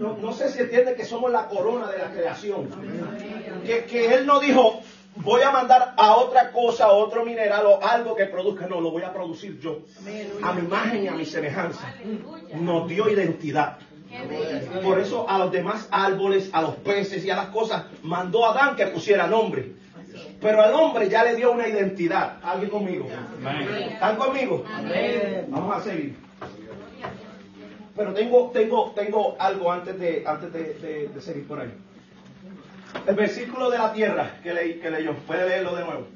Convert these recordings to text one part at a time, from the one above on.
no, no sé si entiende que somos la corona de la creación. Que, que Él no dijo, voy a mandar a otra cosa, a otro mineral o algo que produzca. No, lo voy a producir yo. A mi imagen y a mi semejanza. Nos dio identidad. Por eso a los demás árboles, a los peces y a las cosas, mandó a Adán que pusiera nombre. Pero al hombre ya le dio una identidad. ¿Alguien conmigo? ¿Están conmigo? Vamos a seguir. Pero tengo, tengo, tengo algo antes de, antes de, seguir por ahí. El versículo de la tierra que, leí, que leyó. Puede leerlo de nuevo.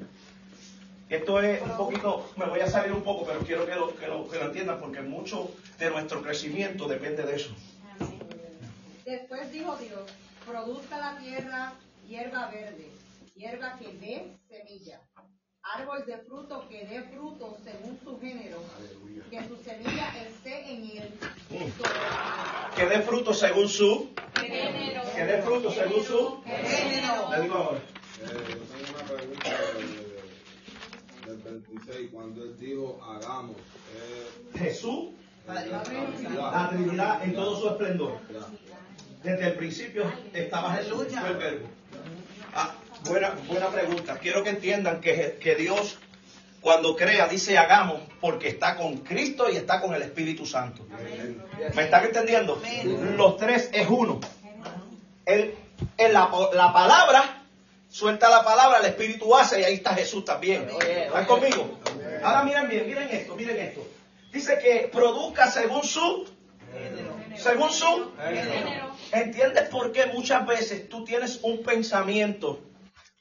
Esto es un poquito, me voy a salir un poco, pero quiero que lo, que lo, que lo entiendan porque mucho de nuestro crecimiento depende de eso. Después dijo Dios, produzca la tierra hierba verde, hierba que dé semilla, árbol de fruto que dé fruto según su género, que su semilla esté en él. Que dé fruto según su, Género. que dé fruto según su. Género. Le digo ahora. Eh, yo tengo una pregunta de- del 26, cuando él dijo hagamos. eh, Jesús, la Trinidad en todo su esplendor. Desde el principio estaba Jesús, fue el verbo. Ah, buena, buena pregunta. Quiero que entiendan que, que Dios, cuando crea, dice hagamos, porque está con Cristo y está con el Espíritu Santo. ¿Me están entendiendo? Los tres es uno. El, en la, la palabra, suelta la palabra, el Espíritu hace y ahí está Jesús también. ¿Están conmigo? Ahora miren bien, miren esto, miren esto. Dice que produzca según su, según su, ¿Entiendes por qué muchas veces tú tienes un pensamiento,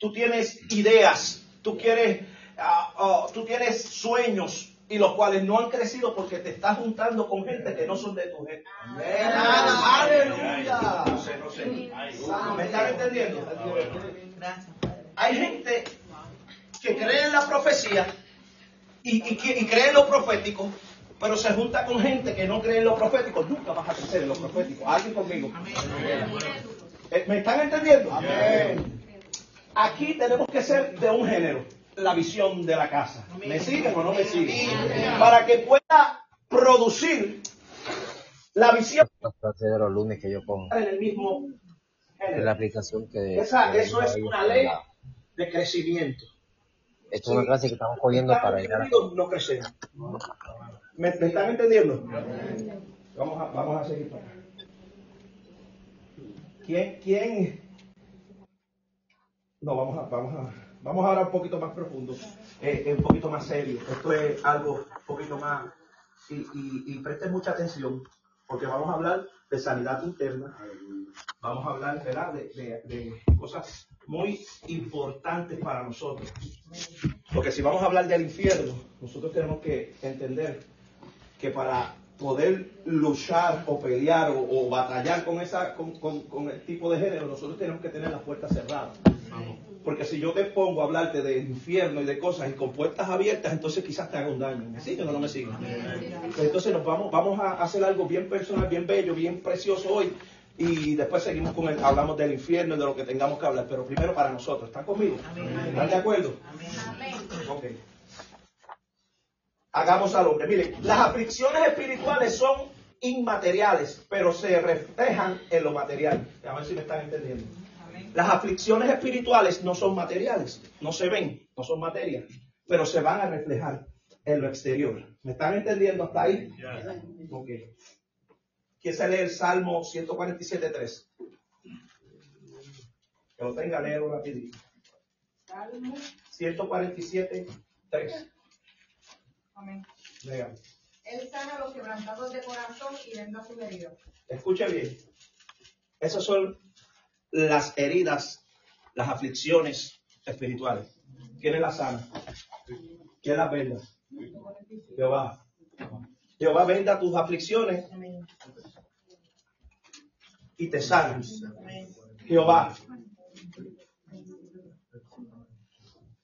tú tienes ideas, tú quieres, ah, ah, tú tienes sueños y los cuales no han crecido porque te estás juntando con gente que no son de tu gente? ¡Aleluya! No sé, no sé. ¿Me están entendiendo? Hay gente que cree en la profecía y, y, que- y cree en lo profético, pero se junta con gente que no cree en lo profético. Nunca vas a crecer en lo profético. ¿Alguien conmigo? Eh, ¿Me están entendiendo? Aquí tenemos que ser de un género, la visión de la casa. ¿Me siguen o no me siguen? Para que pueda producir la visión de los lunes que yo pongo. en el mismo Es la género. aplicación que... Esa- que eso es una en ley la- de crecimiento. Esto es una clase que estamos cogiendo para llegar a... no crecemos. ¿Me, me están entendiendo? Vamos a, vamos a seguir para acá. ¿Quién, quién? No, vamos a, vamos a, vamos ahora un poquito más profundo, eh, eh, un poquito más serio. Esto es algo un poquito más, y, y, y presten mucha atención, porque vamos a hablar de sanidad interna, vamos a hablar ¿verdad? De, de, cosas muy importantes para nosotros. Porque si vamos a hablar del infierno, nosotros tenemos que entender que para poder luchar o pelear o, o batallar con, esa, con, con- con el tipo de género, nosotros tenemos que tener las puertas cerradas. Porque si yo te pongo a hablarte del infierno y de cosas y con puertas abiertas, entonces quizás te haga un daño. ¿Me siguen o no me siguen? Pues entonces nos vamos, vamos a hacer algo bien personal, bien bello, bien precioso hoy. Y después seguimos con el, hablamos del infierno y de lo que tengamos que hablar. Pero primero para nosotros. ¿Están conmigo? ¿Están de acuerdo? Ok. Hagamos al hombre. Miren, las aflicciones espirituales son inmateriales, pero se reflejan en lo material. A ver si me están entendiendo. Las aflicciones espirituales no son materiales, no se ven, no son materia, pero se van a reflejar en lo exterior. ¿Me están entendiendo hasta ahí? Ok. ¿Quién se lee el Salmo 147.3? Que lo tenga, léelo rapidito. Salmo. 147.3. Amén. Léalo. Él sana a los quebrantados de corazón y venda sus heridos. Escuche bien. Esas son las heridas, las aflicciones espirituales. ¿Quién es la sana? ¿Quién las venda? Jehová. Jehová venda tus aflicciones y te sana. Jehová.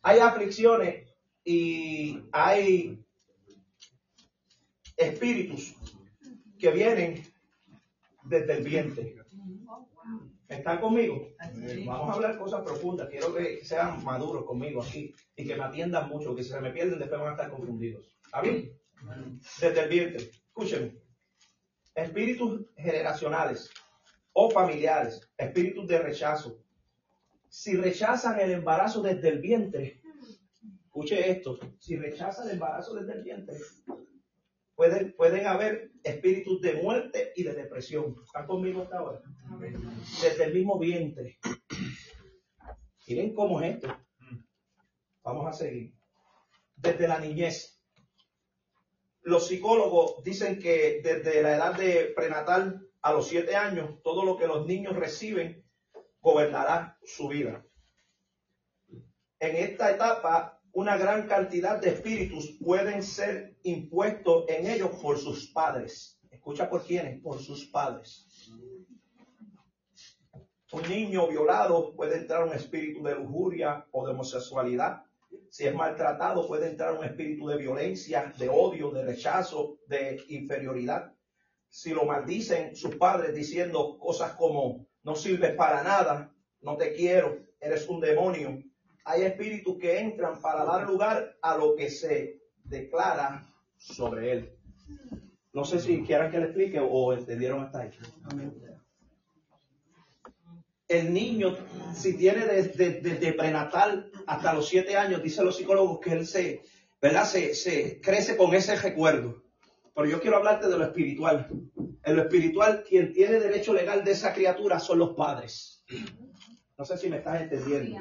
Hay aflicciones y hay espíritus que vienen desde el vientre. ¿Están conmigo? Vamos a hablar cosas profundas. Quiero que sean maduros conmigo aquí y que me atiendan mucho, que si se me pierden después van a estar confundidos. ¿Está bien? Desde el vientre. Escúchenme. Espíritus generacionales o familiares, espíritus de rechazo. Si rechazan el embarazo desde el vientre, escuche esto, si rechazan el embarazo desde el vientre, pueden, pueden haber espíritus de muerte y de depresión. ¿Están conmigo hasta ahora? Desde el mismo vientre. Miren cómo es esto. Vamos a seguir. Desde la niñez. Los psicólogos dicen que desde la edad de prenatal a los siete años, todo lo que los niños reciben gobernará su vida. En esta etapa, una gran cantidad de espíritus pueden ser impuestos en ellos por sus padres. Escucha por quiénes, por sus padres. Un niño violado puede entrar un espíritu de lujuria o de homosexualidad. Si es maltratado, puede entrar un espíritu de violencia, de odio, de rechazo, de inferioridad. Si lo maldicen sus padres diciendo cosas como no sirves para nada, no te quiero, eres un demonio. Hay espíritus que entran para dar lugar a lo que se declara sobre él. No sé si quieran que le explique o entendieron hasta ahí. El niño, si tiene desde, prenatal hasta los siete años, dicen los psicólogos que él se, ¿verdad? Se, se crece con ese recuerdo. Pero yo quiero hablarte de lo espiritual. En lo espiritual, quien tiene derecho legal de esa criatura son los padres. No sé si me estás entendiendo.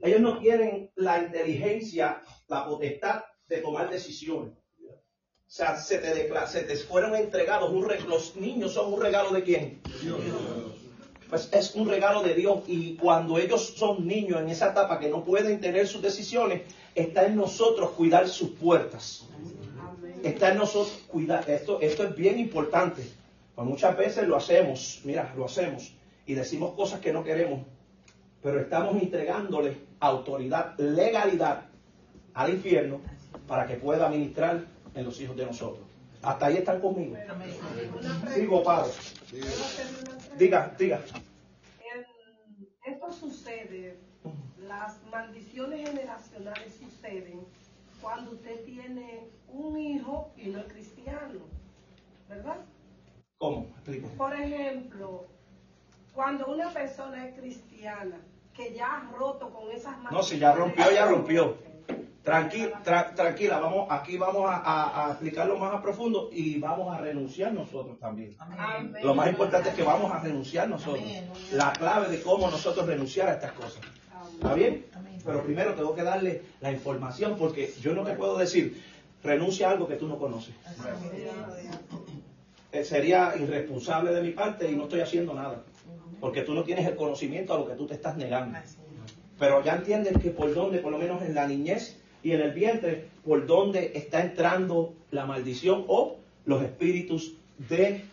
Ellos no tienen la inteligencia, la potestad de tomar decisiones. O sea, se te, declara, se te fueron entregados, un los niños son un regalo de quién? Pues es un regalo de Dios y cuando ellos son niños en esa etapa que no pueden tener sus decisiones, está en nosotros cuidar sus puertas. Está en nosotros cuidar. Esto, esto es bien importante. Pues muchas veces lo hacemos, mira, lo hacemos y decimos cosas que no queremos, pero estamos entregándole autoridad, legalidad al infierno para que pueda ministrar en los hijos de nosotros. Hasta ahí están conmigo. Sigo, padre. Diga, diga. En- esto sucede, las maldiciones generacionales suceden cuando usted tiene un hijo y no es cristiano, ¿verdad? ¿Cómo? Por ejemplo, cuando una persona es cristiana, que ya ha roto con esas maldiciones. No, si ya rompió, ya rompió. Tranquila, tra- tranquila, vamos, aquí vamos a, a- a explicarlo más a profundo y vamos a renunciar nosotros también. Amén. Lo más importante es que vamos a renunciar nosotros. La clave de cómo nosotros renunciar a estas cosas. ¿Está bien? Pero primero tengo que darle la información porque yo no te puedo decir, renuncia a algo que tú no conoces. Eh, Sería irresponsable de mi parte y no estoy haciendo nada. Porque tú no tienes el conocimiento a lo que tú te estás negando. Pero ya entiendes que por dónde, por lo menos en la niñez y en el vientre, por dónde está entrando la maldición o los espíritus de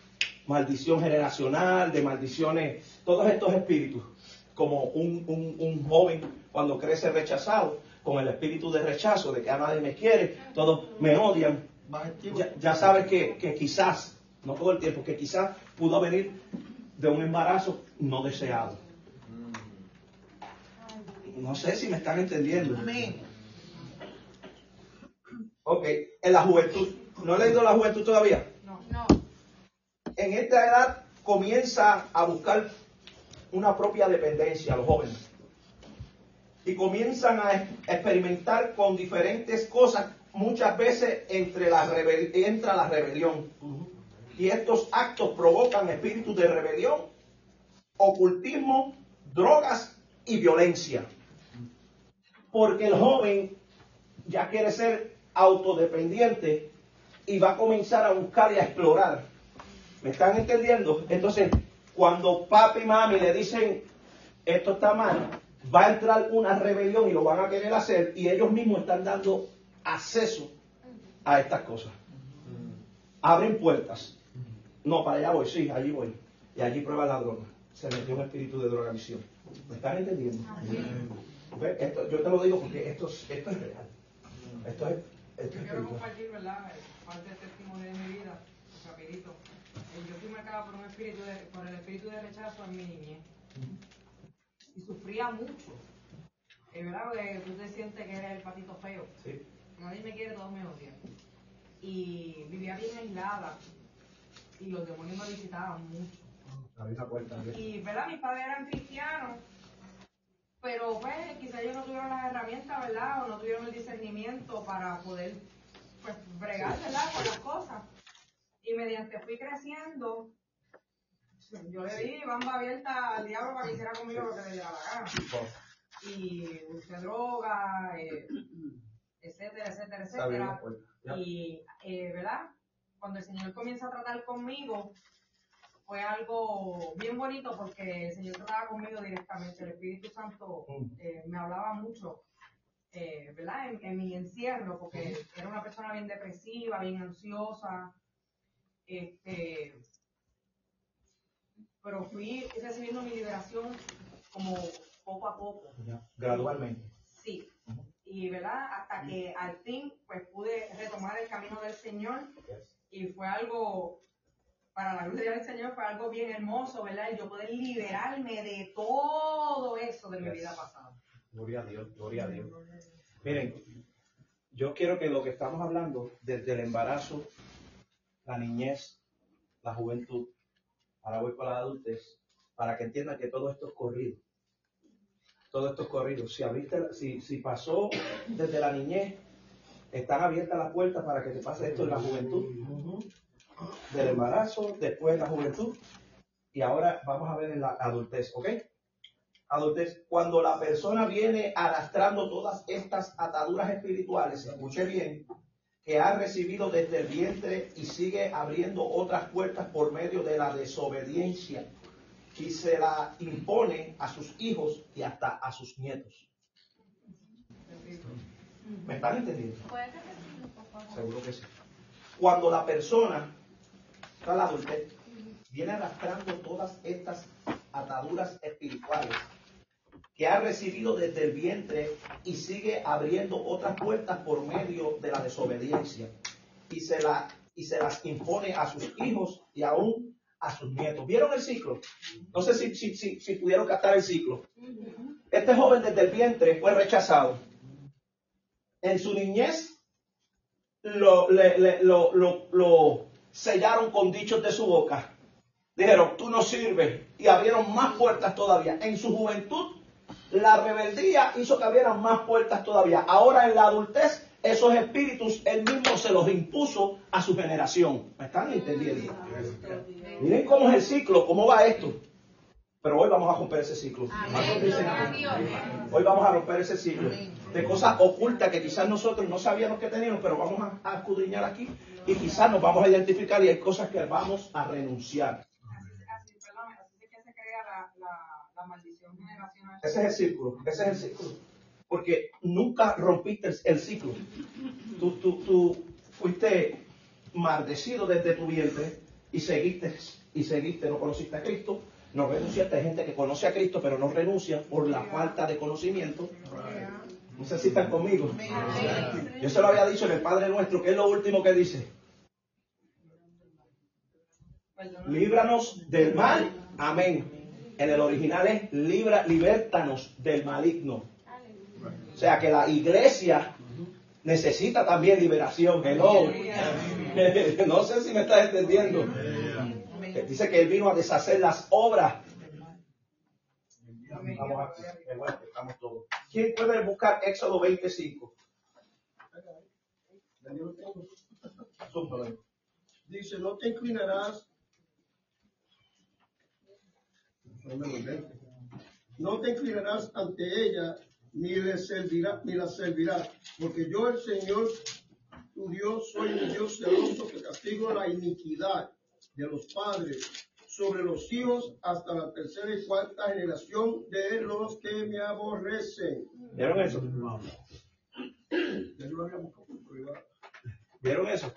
maldición generacional, de maldiciones, todos estos espíritus, como un, un- un joven cuando crece rechazado, con el espíritu de rechazo, de que a nadie me quiere, todos me odian. Ya, ya sabes que, que quizás, no todo el tiempo, que quizás pudo venir de un embarazo no deseado. No sé si me están entendiendo. Ok, en la juventud. ¿No he leído la juventud todavía? No. En esta edad comienza a buscar una propia dependencia los jóvenes. Y comienzan a experimentar con diferentes cosas, muchas veces entre la entra la rebelión. Y estos actos provocan espíritus de rebelión, ocultismo, drogas y violencia. Porque el joven ya quiere ser autodependiente y va a comenzar a buscar y a explorar. ¿Me están entendiendo? Entonces, cuando papi y mami le dicen esto está mal, va a entrar una rebelión y lo van a querer hacer y ellos mismos están dando acceso a estas cosas. Abren puertas. No, para allá voy, sí, allí voy. Y allí prueba la droga. Se metió un espíritu de drogadicción. ¿Me están entendiendo? ¿Ve? Esto, yo te lo digo porque esto, es- esto es real. Esto es, esto Yo es quiero espiritual. compartir, ¿verdad? eh, Parte del testimonio de mi vida, rapidito. Eh, Yo fui marcada por un espíritu de, por el espíritu de rechazo en mi niñez. Y sufría mucho. Es verdad que tú te sientes que eres el patito feo. Sí. Nadie me quiere, todos me odian. Y vivía bien aislada. Y los demonios me visitaban mucho. La puerta. abrir. Y, ¿verdad? Mis padres eran cristianos, pero pues quizá ellos no tuvieron las herramientas, ¿verdad? O no tuvieron el discernimiento para poder, pues, bregar, ¿verdad? Con las cosas. Y mediante fui creciendo, yo le di bamba abierta al diablo para que hiciera conmigo lo que le diera la gana. Y usé droga, eh, etcétera, etcétera, etcétera. Y, eh, ¿verdad? Cuando el Señor comienza a tratar conmigo, fue algo bien bonito porque el Señor trataba conmigo directamente. El Espíritu Santo Mm. eh, me hablaba mucho, eh, ¿verdad? En, en mi encierro, porque era una persona bien depresiva, bien ansiosa. Este, pero fui recibiendo mi liberación como poco a poco. Ya. Gradualmente. Sí. Y verdad, hasta que al fin pues pude retomar el camino del Señor y fue algo, para la gloria del Señor, fue algo bien hermoso, ¿verdad? El yo poder liberarme de todo eso de mi vida pasada. Gloria a Dios, gloria a Dios. Miren, yo quiero que lo que estamos hablando, desde el embarazo, la niñez, la juventud, ahora voy para la adultez, para que entiendan que todo esto es corrido. Todo esto es corrido. Si, si, si pasó desde la niñez, están abiertas las puertas para que te pase esto en la juventud. Del embarazo, después la juventud, y ahora vamos a ver en la adultez, ¿ok? adultez, cuando la persona viene arrastrando todas estas ataduras espirituales, escuche bien, que ha recibido desde el vientre y sigue abriendo otras puertas por medio de la desobediencia y se la impone a sus hijos y hasta a sus nietos. ¿Me están entendiendo? Seguro que sí. Cuando la persona, está la adultez, viene arrastrando todas estas ataduras espirituales que ha recibido desde el vientre y sigue abriendo otras puertas por medio de la desobediencia y se, la, y se las impone a sus hijos y aún a sus nietos. ¿Vieron el ciclo? No sé si, si, si, si pudieron captar el ciclo. Este joven desde el vientre fue rechazado. En su niñez lo, le- le- lo, lo- lo sellaron con dichos de su boca. Dijeron, tú no sirves. Y abrieron más puertas todavía. En su juventud, la rebeldía hizo que abrieran más puertas todavía. Ahora en la adultez, esos espíritus él mismo se los impuso a su generación. ¿Me están entendiendo? Miren cómo es el ciclo, cómo va esto. Pero hoy vamos a romper ese ciclo. Hoy vamos a romper ese ciclo de cosas ocultas que quizás nosotros no sabíamos que teníamos, pero vamos a, a escudriñar aquí y quizás nos vamos a identificar y hay cosas que vamos a renunciar. Ese es el círculo, ese es el círculo. Porque nunca rompiste el, el ciclo. Tú, tú, tú fuiste maldecido desde tu vientre y seguiste, y seguiste, no conociste a Cristo, no renunciaste. Hay gente que conoce a Cristo, pero no renuncia por la falta de conocimiento. No sé si están conmigo. Yo se lo había dicho en el Padre Nuestro, que es lo último que dice. Líbranos del mal. Amén. En el original es libra, libértanos del maligno. O sea que la iglesia necesita también liberación. No sé si me estás entendiendo. Que Dice que él vino a deshacer las obras. ¿Quién puede buscar Éxodo 25? Zúmbalo. Dice, no te inclinarás. No te inclinarás ante ella, ni le servirá, ni la servirás, porque yo el Señor, tu Dios, soy un Dios celoso que castigo la iniquidad de los padres sobre los hijos hasta la tercera y cuarta generación de los que me aborrecen. ¿Vieron eso? ¿Vieron eso?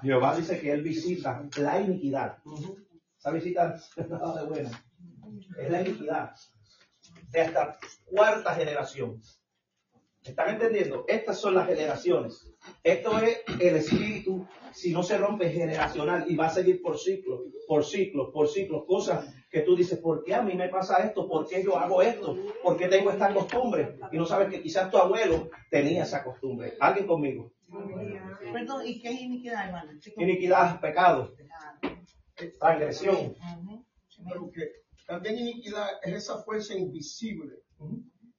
Jehová dice que él visita la iniquidad. Esa visita no buena. Es la iniquidad de hasta cuarta generación. ¿Están entendiendo? Estas son las generaciones. Esto es el espíritu, si no se rompe generacional y va a seguir por ciclos, por ciclos, por ciclos. Cosas que tú dices, ¿por qué a mí me pasa esto? ¿Por qué yo hago esto? ¿Por qué tengo esta costumbre? Y no sabes que quizás tu abuelo tenía esa costumbre. ¿Alguien conmigo? Perdón, ¿y qué es iniquidad, hermano? Iniquidad, pecado. Transgresión. también iniquidad es esa fuerza invisible.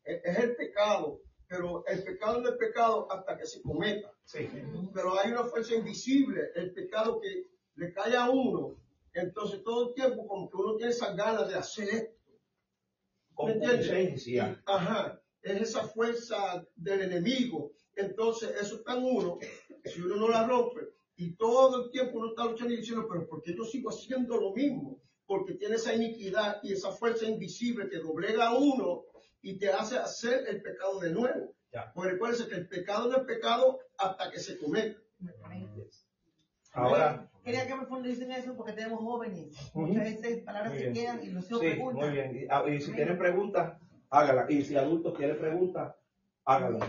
Es el pecado, pero el pecado no es pecado hasta que se cometa. Sí. Pero hay una fuerza invisible, el pecado que le cae a uno. Entonces todo el tiempo como que uno tiene esas ganas de hacer esto. ¿Me entiendes? Ajá, es esa fuerza del enemigo. Entonces, eso está en uno, si uno no la rompe, y todo el tiempo uno está luchando y diciendo, pero ¿por qué yo sigo haciendo lo mismo? Porque tiene esa iniquidad y esa fuerza invisible que doblega a uno y te hace hacer el pecado de nuevo. Ya. Porque recuérdense que el pecado no es pecado hasta que se comete. Ahora, Quería que profundicen eso porque tenemos jóvenes. Muchas veces palabras Muy se bien. quedan y los hijos sí, preguntan. muy bien. Y, ah, y si tienen preguntas, hágala. Y si adultos tienen preguntas, hágala.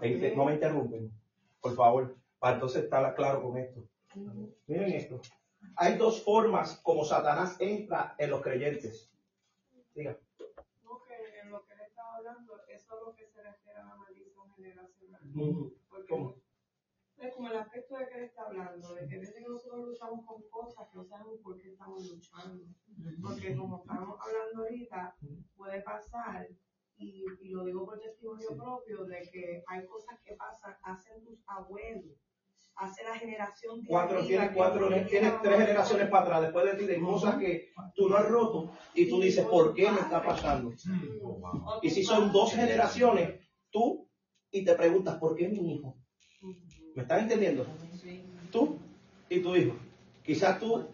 E inte- no me interrumpen, por favor, para entonces estar claro con esto. Miren esto. Hay dos formas como Satanás entra en los creyentes. Diga. No, que en lo que él eso es lo que se refiere a la maldición generacional. Porque ¿Cómo? es como el aspecto de que él está hablando, de que nosotros luchamos con cosas que no sabemos por qué estamos luchando. Porque como estamos hablando ahorita, puede pasar, y, y lo digo por testimonio propio, de que hay cosas que pasan, hacen tus abuelos, hace la generación de Cuatro, arriba, tienes que cuatro, tienes tres generaciones para atrás. Después de ti, de cosas que tú no has roto y tú dices, ¿por qué me está pasando? Y si son dos generaciones, tú y te preguntas, ¿por qué mi hijo? ¿Me están entendiendo? Tú y tu hijo. Quizás tú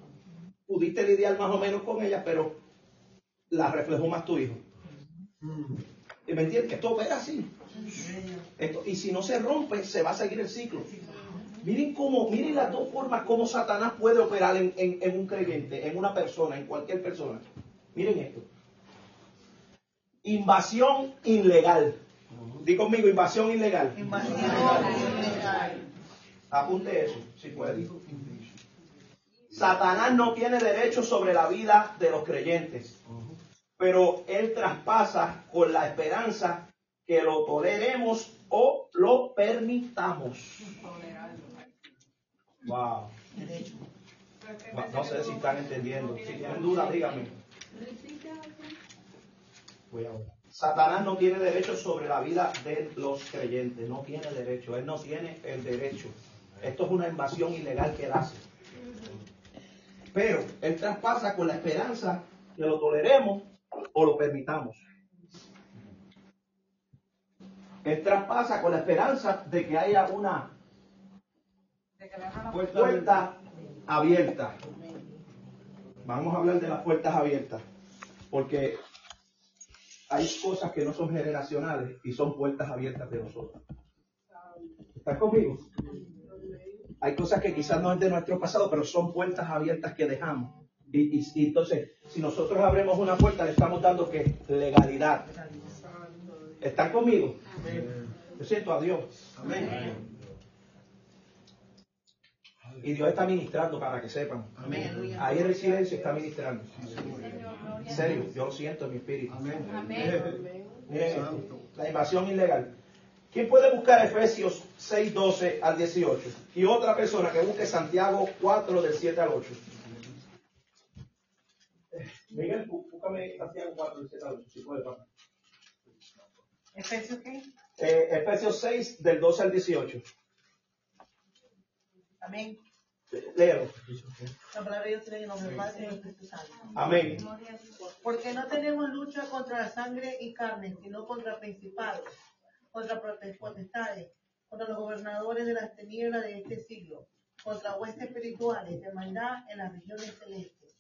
pudiste lidiar más o menos con ella, pero la reflejó más tu hijo. ¿Y me entiendes? Esto opera así. Esto- y si no se rompe, se va a seguir el ciclo. Miren cómo, miren las dos formas como Satanás puede operar en, en- en un creyente, en una persona, en cualquier persona. Miren esto. Invasión ilegal. Di conmigo, invasión ilegal. Invasión ilegal. Apunte eso, si puede. Satanás no tiene derecho sobre la vida de los creyentes, pero él traspasa con la esperanza que lo toleremos o lo permitamos. Wow. No sé si están entendiendo. Si tienen dudas, díganme. Voy. Satanás no tiene derecho sobre la vida de los creyentes. No tiene derecho. Él no tiene el derecho. Esto es una invasión ilegal que él hace. Pero él traspasa con la esperanza que lo toleremos o lo permitamos. Él traspasa con la esperanza de que haya una De que le abran la puerta abierta. Vamos a hablar de las puertas abiertas, porque hay cosas que no son generacionales y son puertas abiertas de nosotros. ¿Estás conmigo? Hay cosas que quizás no es de nuestro pasado, pero son puertas abiertas que dejamos. Y, y- y entonces, si nosotros abrimos una puerta, le estamos dando que legalidad. ¿Están conmigo? Yo siento a Dios. Amén. Y Dios está ministrando para que sepan. Ahí en el silencio está ministrando. En serio, yo lo siento en mi espíritu. Miren esto, la invasión ilegal. ¿Quién puede buscar Efesios 6, 12 al 18? Y otra persona que busque Santiago 4 del 7 al 8. Miguel, bú- búscame Santiago 4 del 7 al 8, si puede, papá. ¿Efesios qué? Eh, Efesios 6 del 12 al 18. Amén. Léelo. La palabra de Dios tiene el nombre del Padre y del Espíritu Santo. Amén. Porque no tenemos lucha contra la sangre y carne, sino contra principados, contra potestades, contra los gobernadores de las tinieblas de este siglo, contra huestes espirituales de maldad en las regiones celestes.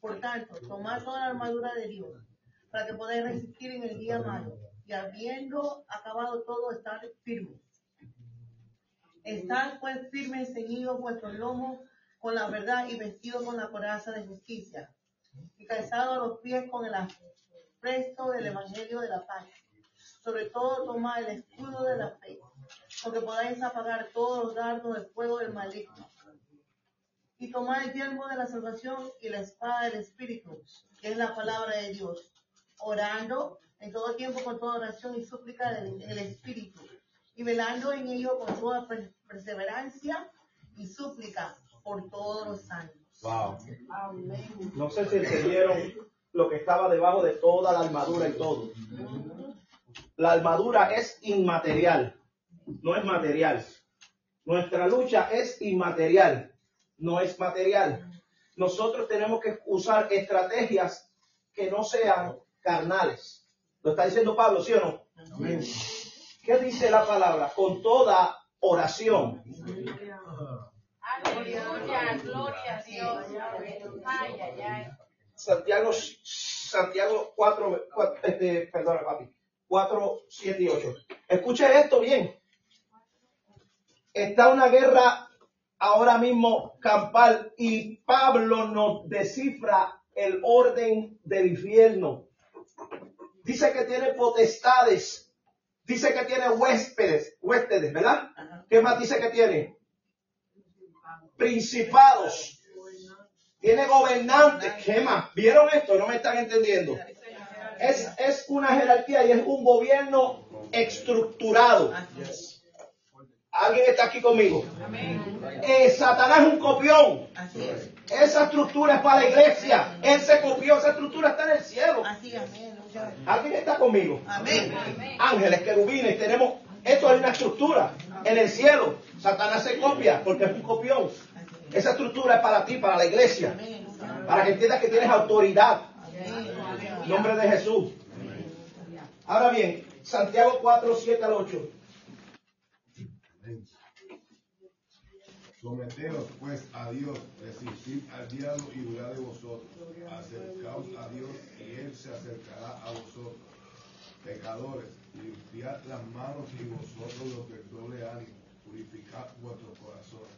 Por tanto, tomad toda la armadura de Dios, para que podáis resistir en el día malo, y habiendo acabado todo, estar firmes. Estad pues firmes, ceñidos vuestros lomos con la verdad y vestidos con la coraza de justicia y calzado a los pies con el apresto del Evangelio de la paz. Sobre todo tomad el escudo de la fe, porque podáis apagar todos los dardos de fuego del maligno. Y tomad el yelmo de la salvación y la espada del Espíritu, que es la palabra de Dios, orando en todo tiempo con toda oración y súplica del el Espíritu, y velando en ello con toda per- perseverancia y súplica por todos los santos Wow. No sé si entendieron lo que estaba debajo de toda la armadura y todo. La armadura es inmaterial, no es material. Nuestra lucha es inmaterial, no es material. Nosotros tenemos que usar estrategias que no sean carnales. Lo está diciendo Pablo, ¿sí o no? ¿Qué dice la palabra? Con toda oración. Aleluya, gloria a Dios. Ay, ay, ay. Santiago, Santiago 4, 4 este, perdona papi, 4, 7 y 8. Escuche esto bien. Está una guerra ahora mismo campal y Pablo nos descifra el orden del infierno. Dice que tiene potestades, dice que tiene huéspedes, huéspedes, ¿verdad? ¿Qué más dice que tiene? Principados. Tiene gobernantes. ¿Qué más? ¿Vieron esto? No me están entendiendo. Es, es una jerarquía y es un gobierno estructurado. ¿Alguien está aquí conmigo? Eh, Satanás es un copión. Esa estructura es para la iglesia. Él se copió. Esa estructura está en el cielo. ¿Alguien está conmigo? Ángeles, querubines, tenemos. Esto es una estructura en el cielo. Satanás se copia porque es un copión. Esa estructura es para ti, para la iglesia. Para que entiendas que tienes autoridad. En nombre de Jesús. Ahora bien, Santiago 4, 7 al 8. Someteos pues a Dios, resistid al diablo y huirá de vosotros. Acercaos a Dios y Él se acercará a vosotros. Pecadores, limpiad las manos y vosotros los de doble ánimo, purificad vuestros corazones.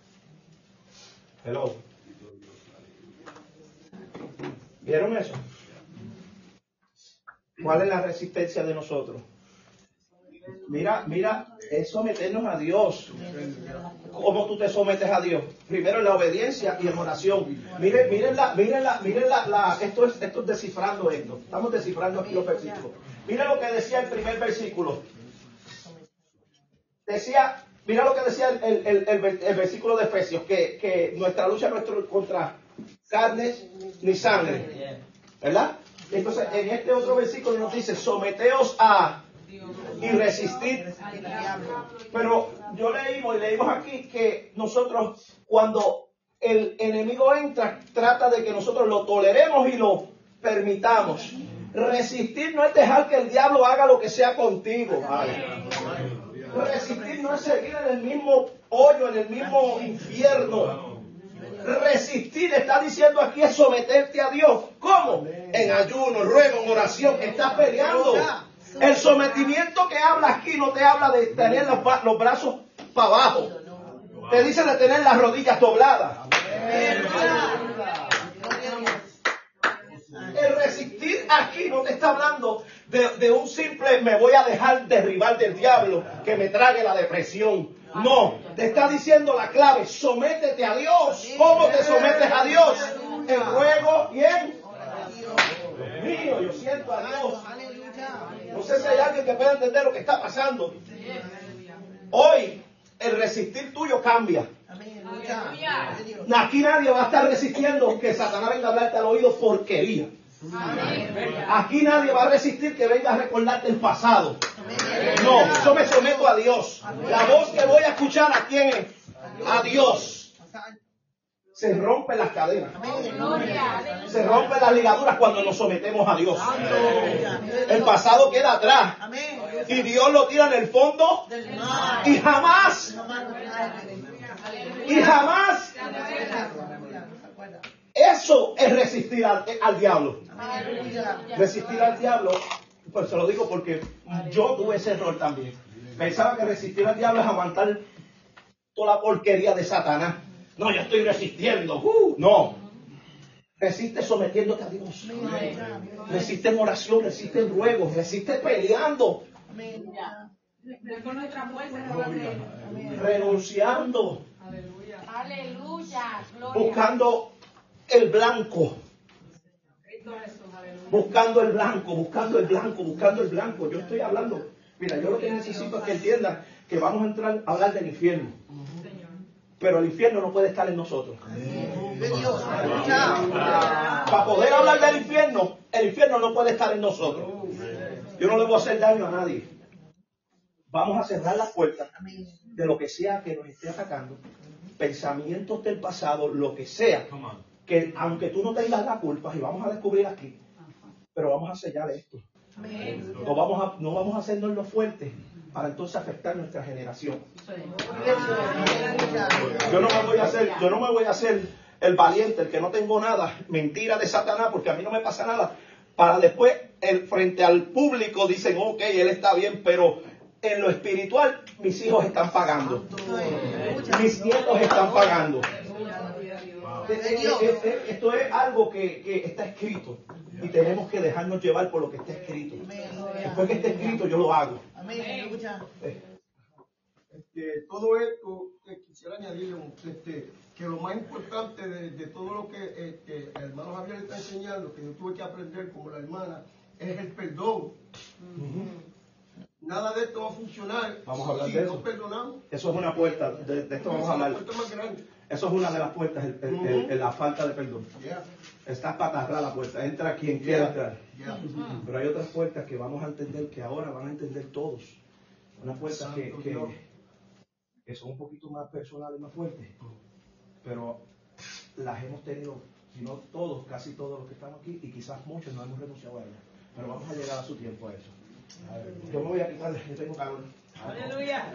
Hello. ¿Vieron eso? ¿Cuál es la resistencia de nosotros? Mira, mira, es someternos a Dios. ¿Cómo tú te sometes a Dios? Primero en la obediencia y en oración. Miren, miren la, miren la, miren la, la- esto es, esto es descifrando esto. Estamos descifrando aquí los versículos. Miren lo que decía el primer versículo. Decía, mira lo que decía el, el- el- el versículo de Efesios, que, que nuestra lucha no es contra carnes ni sangre. ¿Verdad? Entonces, en este otro versículo nos dice, someteos a y resistir. Pero yo leímos y leímos aquí que nosotros cuando el enemigo entra, trata de que nosotros lo toleremos y lo permitamos. Resistir no es dejar que el diablo haga lo que sea contigo. Resistir no es seguir en el mismo hoyo, en el mismo infierno. Resistir, está diciendo aquí, es someterte a Dios. ¿Cómo? En ayuno, ruego, en oración. Estás peleando. El sometimiento que habla aquí no te habla de tener los, brazos para abajo. Te dice de tener las rodillas dobladas. El resistir aquí no te está hablando de, de un simple me voy a dejar derribar del diablo que me trague la depresión. No, te está diciendo la clave, sométete a Dios. ¿Cómo te sometes a Dios? En ruego y en... Dios mío, yo siento a Dios. No sé si hay alguien que pueda entender lo que está pasando. Hoy el resistir tuyo cambia. Aquí nadie va a estar resistiendo que Satanás venga a hablarte al oído porquería. Aquí nadie va a resistir que venga a recordarte el pasado. No, yo me someto a Dios. La voz que voy a escuchar a quién es? A Dios. Se rompen las cadenas. Se rompen las ligaduras cuando nos sometemos a Dios. El pasado queda atrás. Y Dios lo tira en el fondo. Y jamás, y jamás, eso es resistir al, al diablo. Resistir al diablo, pues se lo digo porque yo tuve ese error también. Pensaba que resistir al diablo es aguantar toda la porquería de Satanás. No, yo estoy resistiendo. Uh, no. Resiste sometiéndote a Dios. Resiste en oración, resiste en ruego, resiste peleando, renunciando, Aleluya, buscando el blanco. Buscando el blanco, buscando el blanco, buscando el blanco. Yo estoy hablando. Mira, yo lo que necesito es que entiendan que vamos a entrar a hablar del infierno. Pero el infierno no puede estar en nosotros. Para poder hablar del infierno, el infierno no puede estar en nosotros. Yo no le voy a hacer daño a nadie. Vamos a cerrar las puertas de lo que sea que nos esté atacando, pensamientos del pasado, lo que sea, que aunque tú no tengas la culpa, y vamos a descubrir aquí, pero vamos a sellar esto. No vamos a, no vamos a hacernos lo fuerte para entonces afectar nuestra generación. Yo no me voy a hacer, yo no me voy a hacer el valiente, el que no tengo nada, mentira de Satanás, porque a mí no me pasa nada. Para después, el, frente al público, dicen, ok, él está bien, pero en lo espiritual, mis hijos están pagando. Mis nietos están pagando. Esto es algo que, que está escrito y tenemos que dejarnos llevar por lo que está escrito. Después que esté escrito, yo lo hago. Amén. Este, todo esto que quisiera añadir, este, que lo más importante de, de todo lo que este, el hermano Javier está enseñando, que yo tuve que aprender como la hermana, es el perdón. Nada de esto va a funcionar Vamos a hablar si de no eso. perdonamos. Eso es una puerta, de, de esto vamos a hablar. puerta más grande. Eso es una de las puertas, el- el- el- el- la falta de perdón. Yeah, Está para cerrar la puerta, entra quien quiera entrar. yeah. Pero hay otras puertas que vamos a entender, que ahora van a entender todos. Unas puertas que, que son un poquito más personales, más fuertes. Pero las hemos tenido, si no todos, casi todos los que estamos aquí, y quizás muchos no hemos renunciado a ellas. Pero vamos a llegar a su tiempo a eso. Yo me voy a quitar, yo tengo calor. Aleluya.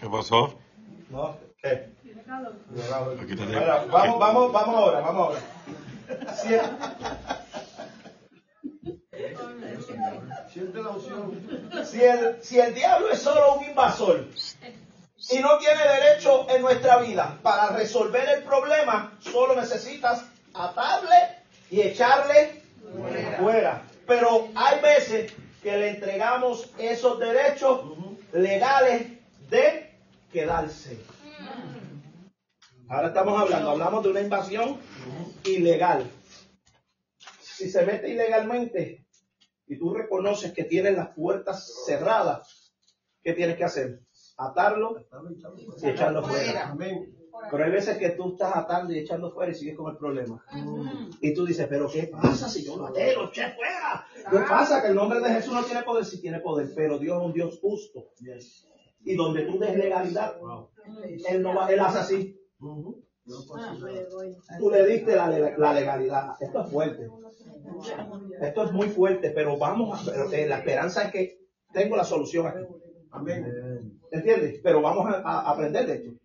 ¿Qué pasó? ¿No? ¿Qué? Aquí te Ahora, vamos, vamos, vamos ahora, vamos ahora. Si el, Siente la unción. si el- si el diablo es solo un invasor y no tiene derecho en nuestra vida para resolver el problema, solo necesitas atarle y echarle fuera. Pero hay veces que le entregamos esos derechos legales de quedarse. Ahora estamos hablando, hablamos de una invasión ilegal. Si se mete ilegalmente y tú reconoces que tienes las puertas cerradas, ¿qué tienes que hacer? Atarlo y echarlo fuera. Amén. Pero hay veces que tú estás atando y echando fuera y sigues con el problema. Y tú dices, pero ¿qué pasa si yo lo até, lo eché fuera? ¿Qué pasa? Que el nombre de Jesús no tiene poder, sí tiene poder, pero Dios es un Dios justo. Y donde tú des legalidad, Él no va, Él hace así. Tú le diste la, la legalidad. Esto es fuerte. Esto es muy fuerte, pero vamos, a, pero, eh, la esperanza es que tengo la solución aquí. Amén. ¿Entiendes? Pero vamos a, a aprender de esto.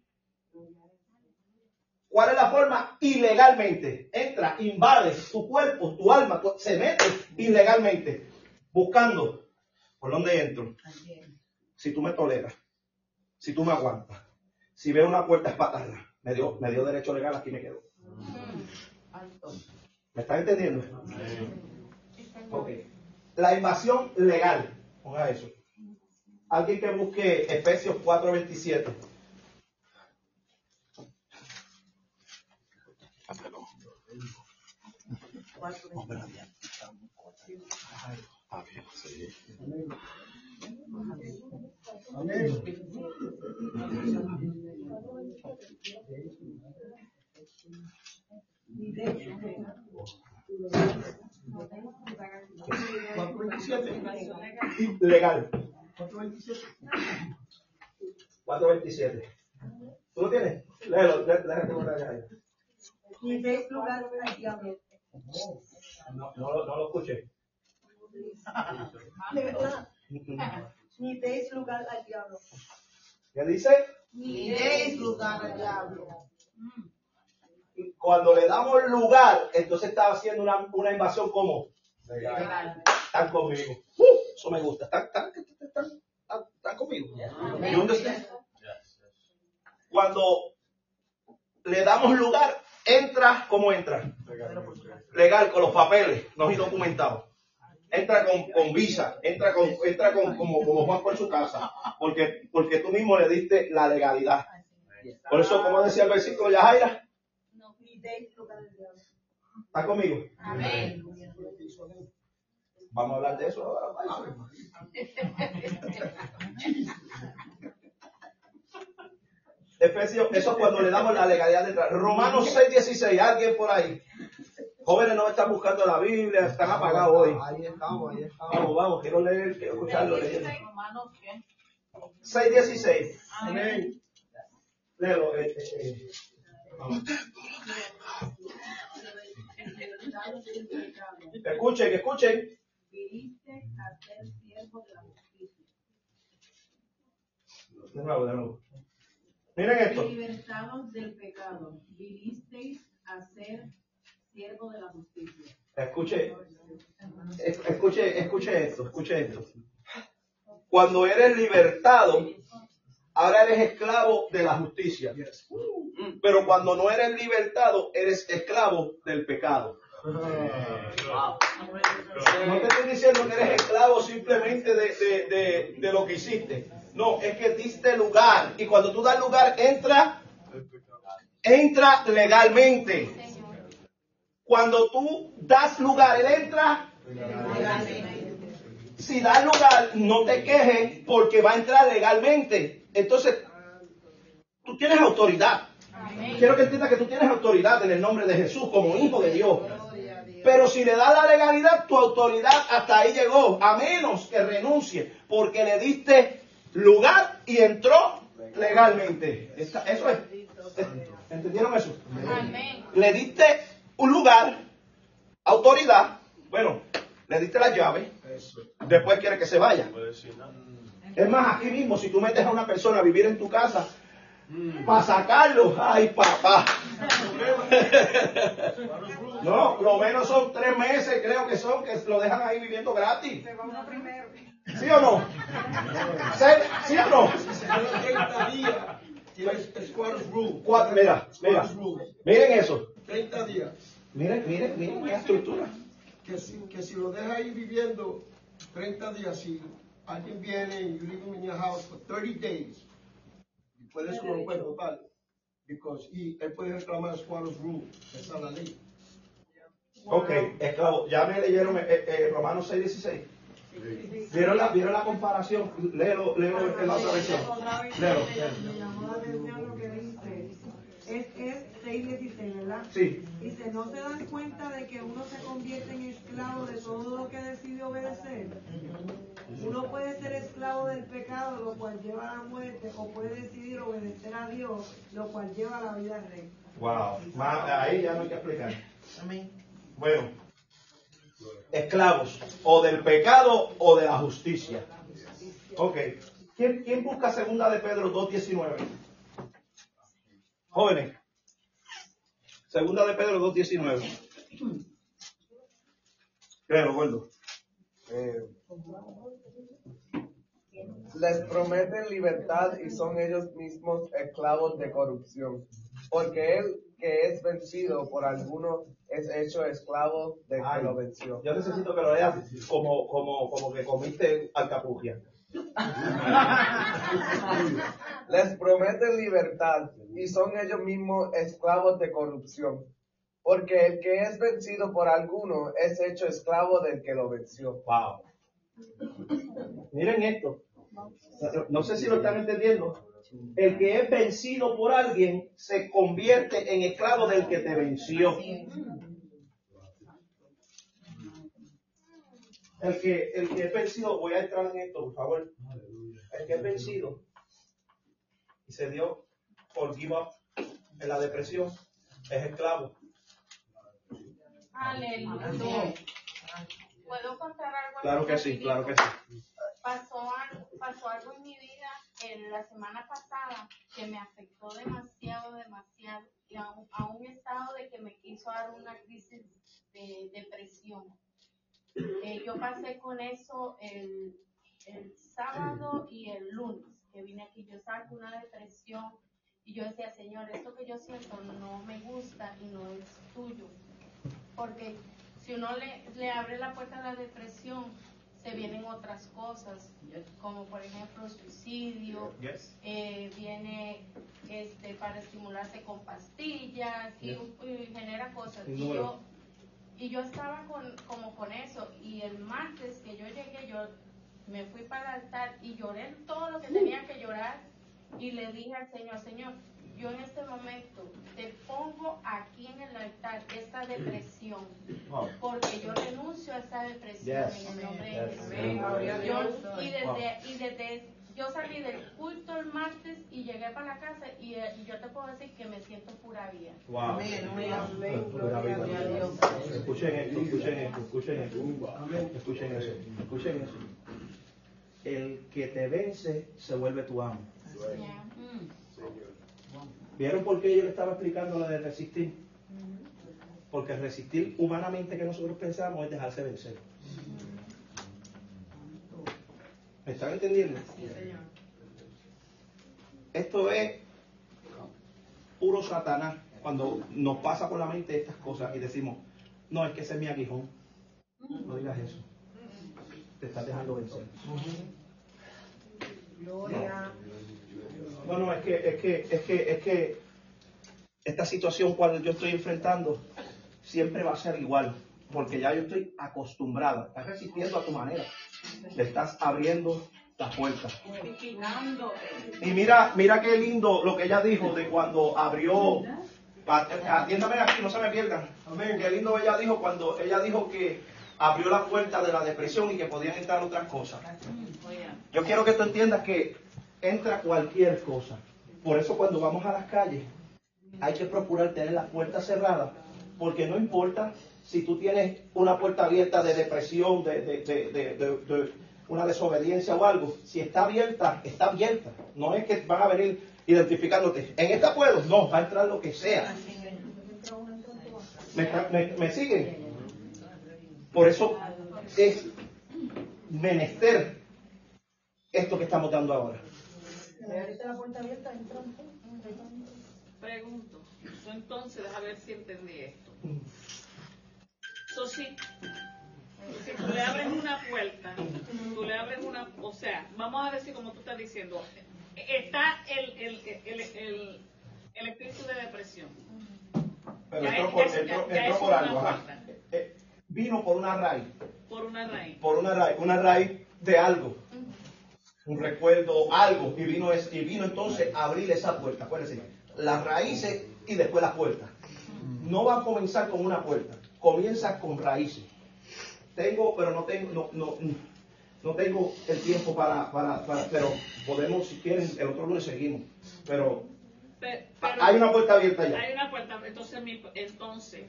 ¿Cuál es la forma? Ilegalmente. Entra, invade tu cuerpo, tu alma, tu- se mete ilegalmente, buscando por dónde entro. Si tú me toleras, si tú me aguantas, si veo una puerta espatarla, me dio, me dio derecho legal, aquí me quedo. ¿Me estás entendiendo? Ok. La invasión legal. Ponga eso. Alguien que busque Efesios 4:27. Veintisiete. 4.27. ¿Tú lo tienes? Léelo, deis lugar al diablo. No, no, lo- no lo escuché. De verdad. Ni deis lugar al diablo. ¿Qué dice? Ni deis lugar al diablo. Cuando le damos lugar, entonces está haciendo una, una invasión como están conmigo. Uh, eso me gusta. Están, están, están, están- conmigo. Understand? Cuando le damos lugar, entra como entra. Legal, con los papeles, no y documentados. Entra con, visa, entra con, entra con, como, como Juan por su casa, porque, porque tú mismo le diste la legalidad. Por eso, como decía el versículo, Yajaira. ¿está conmigo? Amén. Vamos a hablar de eso ahora. Efesios, eso es cuando le damos la legalidad de Romanos 6, 16, alguien por ahí. Jóvenes no están buscando la Biblia, están apagados hoy. Ahí estamos, ahí estamos. Vamos, vamos, quiero leer, quiero escucharlo. leyendo. Romanos, ¿qué? 6, 16. Amén. Léelo. eh, eh, eh. Vamos. Escuchen, escuchen. Viniste a ser siervo de la justicia. De nuevo, de nuevo. Miren esto. Libertados del pecado, vinisteis a ser siervo de la justicia. Escuche, es- escuche, escuche esto, escuche esto. Cuando eres libertado, ahora eres esclavo de la justicia. Pero cuando no eres libertado, eres esclavo del pecado. No te estoy diciendo que eres esclavo simplemente de, de- de- lo que hiciste. No, es que diste lugar. Y cuando tú das lugar, entra, entra legalmente. Cuando tú das lugar, él entra. Si das lugar, no te quejes porque va a entrar legalmente. Entonces, tú tienes autoridad. Quiero que entiendas que tú tienes autoridad en el nombre de Jesús como hijo de Dios. Pero si le das la legalidad, tu autoridad hasta ahí llegó, a menos que renuncie, porque le diste lugar y entró legalmente. Esta- Eso es. ¿Entendieron eso? Amén. Le diste un lugar, autoridad, bueno, le diste la llave, después quiere que se vaya. Es más, aquí mismo, si tú metes a una persona a vivir en tu casa, para sacarlo, ay papá. No, lo menos son tres meses, creo que son, que lo dejan ahí viviendo gratis. Se va uno primero. ¿Sí o no? ¿Sí, o no? 30 días. Tienes Squatters Rule. Cuatro, mira, mira, miren eso. 30 días. Miren, miren, miren la estructura. Que si, que si lo dejas ahí viviendo 30 días, si alguien viene y you leave him in your house for 30 days, puedes votar. Because he, él puede reclamar Squatters Rule. Esa es la ley. Ok, esclavo, ya me leyeron eh, eh, Romanos 6, 16. ¿Vieron la, ¿Vieron la comparación? Léelo, léelo en la otra versión. Léelo, léelo. Me llamó la atención lo que dice. Es, es 6.16, ¿verdad? Sí. Dice, ¿no se dan cuenta de que uno se convierte en esclavo de todo lo que decide obedecer? Uno puede ser esclavo del pecado, lo cual lleva a la muerte, o puede decidir obedecer a Dios, lo cual lleva a la vida recta. Wow, más- ahí ya no hay que explicar. Amén. Bueno, esclavos, o del pecado o de la justicia. Ok, ¿quién, busca segunda de Pedro 2.19? Jóvenes, segunda de Pedro 2.19. Claro. Eh, les prometen libertad y son ellos mismos esclavos de corrupción. Porque el que es vencido por alguno es hecho esclavo del que Ay. lo venció. Yo necesito que lo leas como, como, como que comiste alcapurria. Les prometen libertad y son ellos mismos esclavos de corrupción. Porque el que es vencido por alguno es hecho esclavo del que lo venció. Wow. Miren esto. No sé si lo están entendiendo. El que es vencido por alguien se convierte en esclavo del que te venció. El que, el que es vencido, voy a entrar en esto, por favor. El que es vencido y se dio por give up en la depresión es esclavo. Aleluya. ¿Puedo contar algo? Claro que sí, claro que sí. Pasó algo, pasó algo en mi vida en la semana pasada que me afectó demasiado, demasiado, y a un, a un estado de que me quiso dar una crisis de depresión. Eh, yo pasé con eso el, el sábado y el lunes que vine aquí. Yo con una depresión y yo decía, Señor, esto que yo siento no me gusta y no es tuyo. Porque si uno le, le abre la puerta a la depresión, se vienen otras cosas, como por ejemplo suicidio, Yes. eh, viene este, para estimularse con pastillas y, y genera cosas. Y yo, y yo estaba con, como con eso. Y el martes que yo llegué, yo me fui para el altar y lloré todo lo que tenía que llorar. Y le dije al Señor, Señor, yo en este momento te pongo aquí en el altar esta depresión, porque yo renuncio a esa depresión Yes. en el nombre Yes. de Jesús. Y desde, y desde, yo salí del culto el martes y llegué para la casa y, eh, y yo te puedo decir que me siento pura vida. Wow. Amén, amén. Pura vida. Escuchen esto, escuchen esto, escuchen esto. Escuchen eso, escuchen eso. El que te vence se vuelve tu amo. ¿Vieron por qué yo le estaba explicando lo de resistir? Porque resistir humanamente que nosotros pensamos es dejarse vencer. ¿Me están entendiendo? Esto es puro Satanás cuando nos pasa por la mente estas cosas y decimos, no, es que ese es mi aguijón. No digas eso. Te estás dejando vencer. Gloria. No, no, es que, es que, es que, es que esta situación cuando yo estoy enfrentando siempre va a ser igual, porque ya yo estoy acostumbrada. Estás resistiendo a tu manera. Le estás abriendo la puerta. Y mira, mira qué lindo lo que ella dijo de cuando abrió. Atiéndame aquí, no se me pierdan. Qué lindo ella dijo cuando ella dijo que abrió la puerta de la depresión y que podían entrar otras cosas. Yo quiero que tú entiendas que entra cualquier cosa. Por eso cuando vamos a las calles hay que procurar tener las puertas cerradas, porque no importa si tú tienes una puerta abierta de depresión, de, de- de- una desobediencia o algo, si está abierta, está abierta. No es que van a venir identificándote. En esta puedo, no, va a entrar lo que sea. ¿Me, me- me siguen? Por eso es menester esto que estamos dando ahora. Pregunto, so, entonces, a ver si entendí esto. So, si, si tú le abres una puerta, tú le abres una, o sea, vamos a decir como tú estás diciendo, está el, el, el, el, el espíritu de depresión. Pero Ya entró por, entró- ya entró por algo. ajá. puerta. Eh, Vino por una raíz, Por una raíz. por una raíz, una raíz de algo, un recuerdo, algo, y vino, es, y vino entonces a abrir esa puerta. Acuérdense, las raíces y después la puerta. No va a comenzar con una puerta, comienza con raíces. Tengo, pero no tengo, no, no, no tengo el tiempo para, para, para- pero podemos, si quieren, el otro lunes seguimos. Pero Pe- pero- hay una puerta abierta ya. Hay una puerta, entonces, mi- entonces,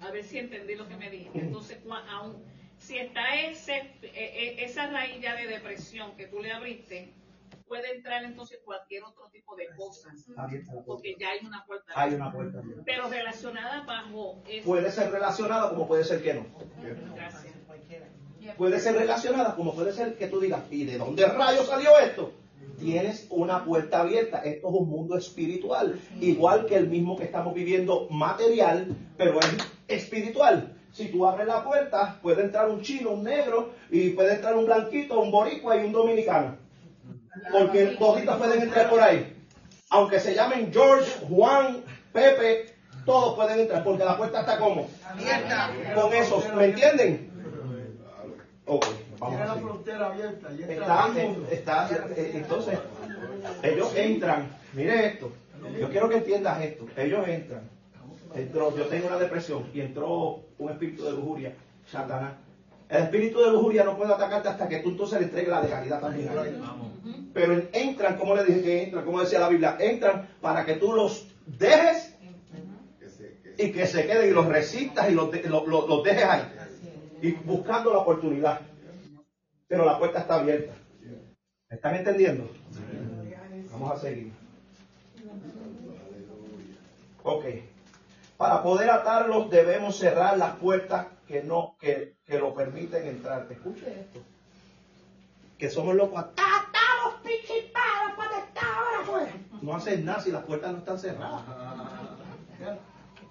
a ver si entendí lo que me dijiste. Entonces, aún, si está ese, e- e- esa raíz ya de depresión que tú le abriste, puede entrar entonces cualquier otro tipo de cosas, porque ya hay una puerta. Hay una puerta. Pero relacionada bajo. Puede ser relacionada como puede ser que no. Gracias. Puede ser relacionada como puede ser que tú digas, ¿y de dónde rayos salió esto? Tienes una puerta abierta. Esto es un mundo espiritual, igual que el mismo que estamos viviendo material, pero es espiritual. Si tú abres la puerta, puede entrar un chino, un negro, y puede entrar un blanquito, un boricua y un dominicano. Porque toditas pueden entrar por ahí. Aunque se llamen George, Juan, Pepe, todos pueden entrar, porque la puerta está como Abierta. con esos, ¿me entienden? Ok, vamos Tiene a la seguir. frontera abierta. Y entra Está, está, eh, entonces, ellos entran, mire esto, yo quiero que entiendas esto, ellos entran, entró, yo tengo una depresión y entró un espíritu de lujuria, Satanás. El espíritu de lujuria no puede atacarte hasta que tú entonces le entregues la legalidad también a él. Pero en- entran, como le dije que entran, como decía la Biblia, entran para que tú los dejes y que se queden y los resistas y los, de- lo- lo- los dejes ahí. Y buscando la oportunidad. Pero la puerta está abierta. ¿Me ¿Están entendiendo? Vamos a seguir. Ok. Para poder atarlos debemos cerrar las puertas que no que, que lo permiten entrar. Escuche esto. Que somos locos. Atamos, pichipados, para estar ahora afuera. No hacen nada si las puertas no están cerradas.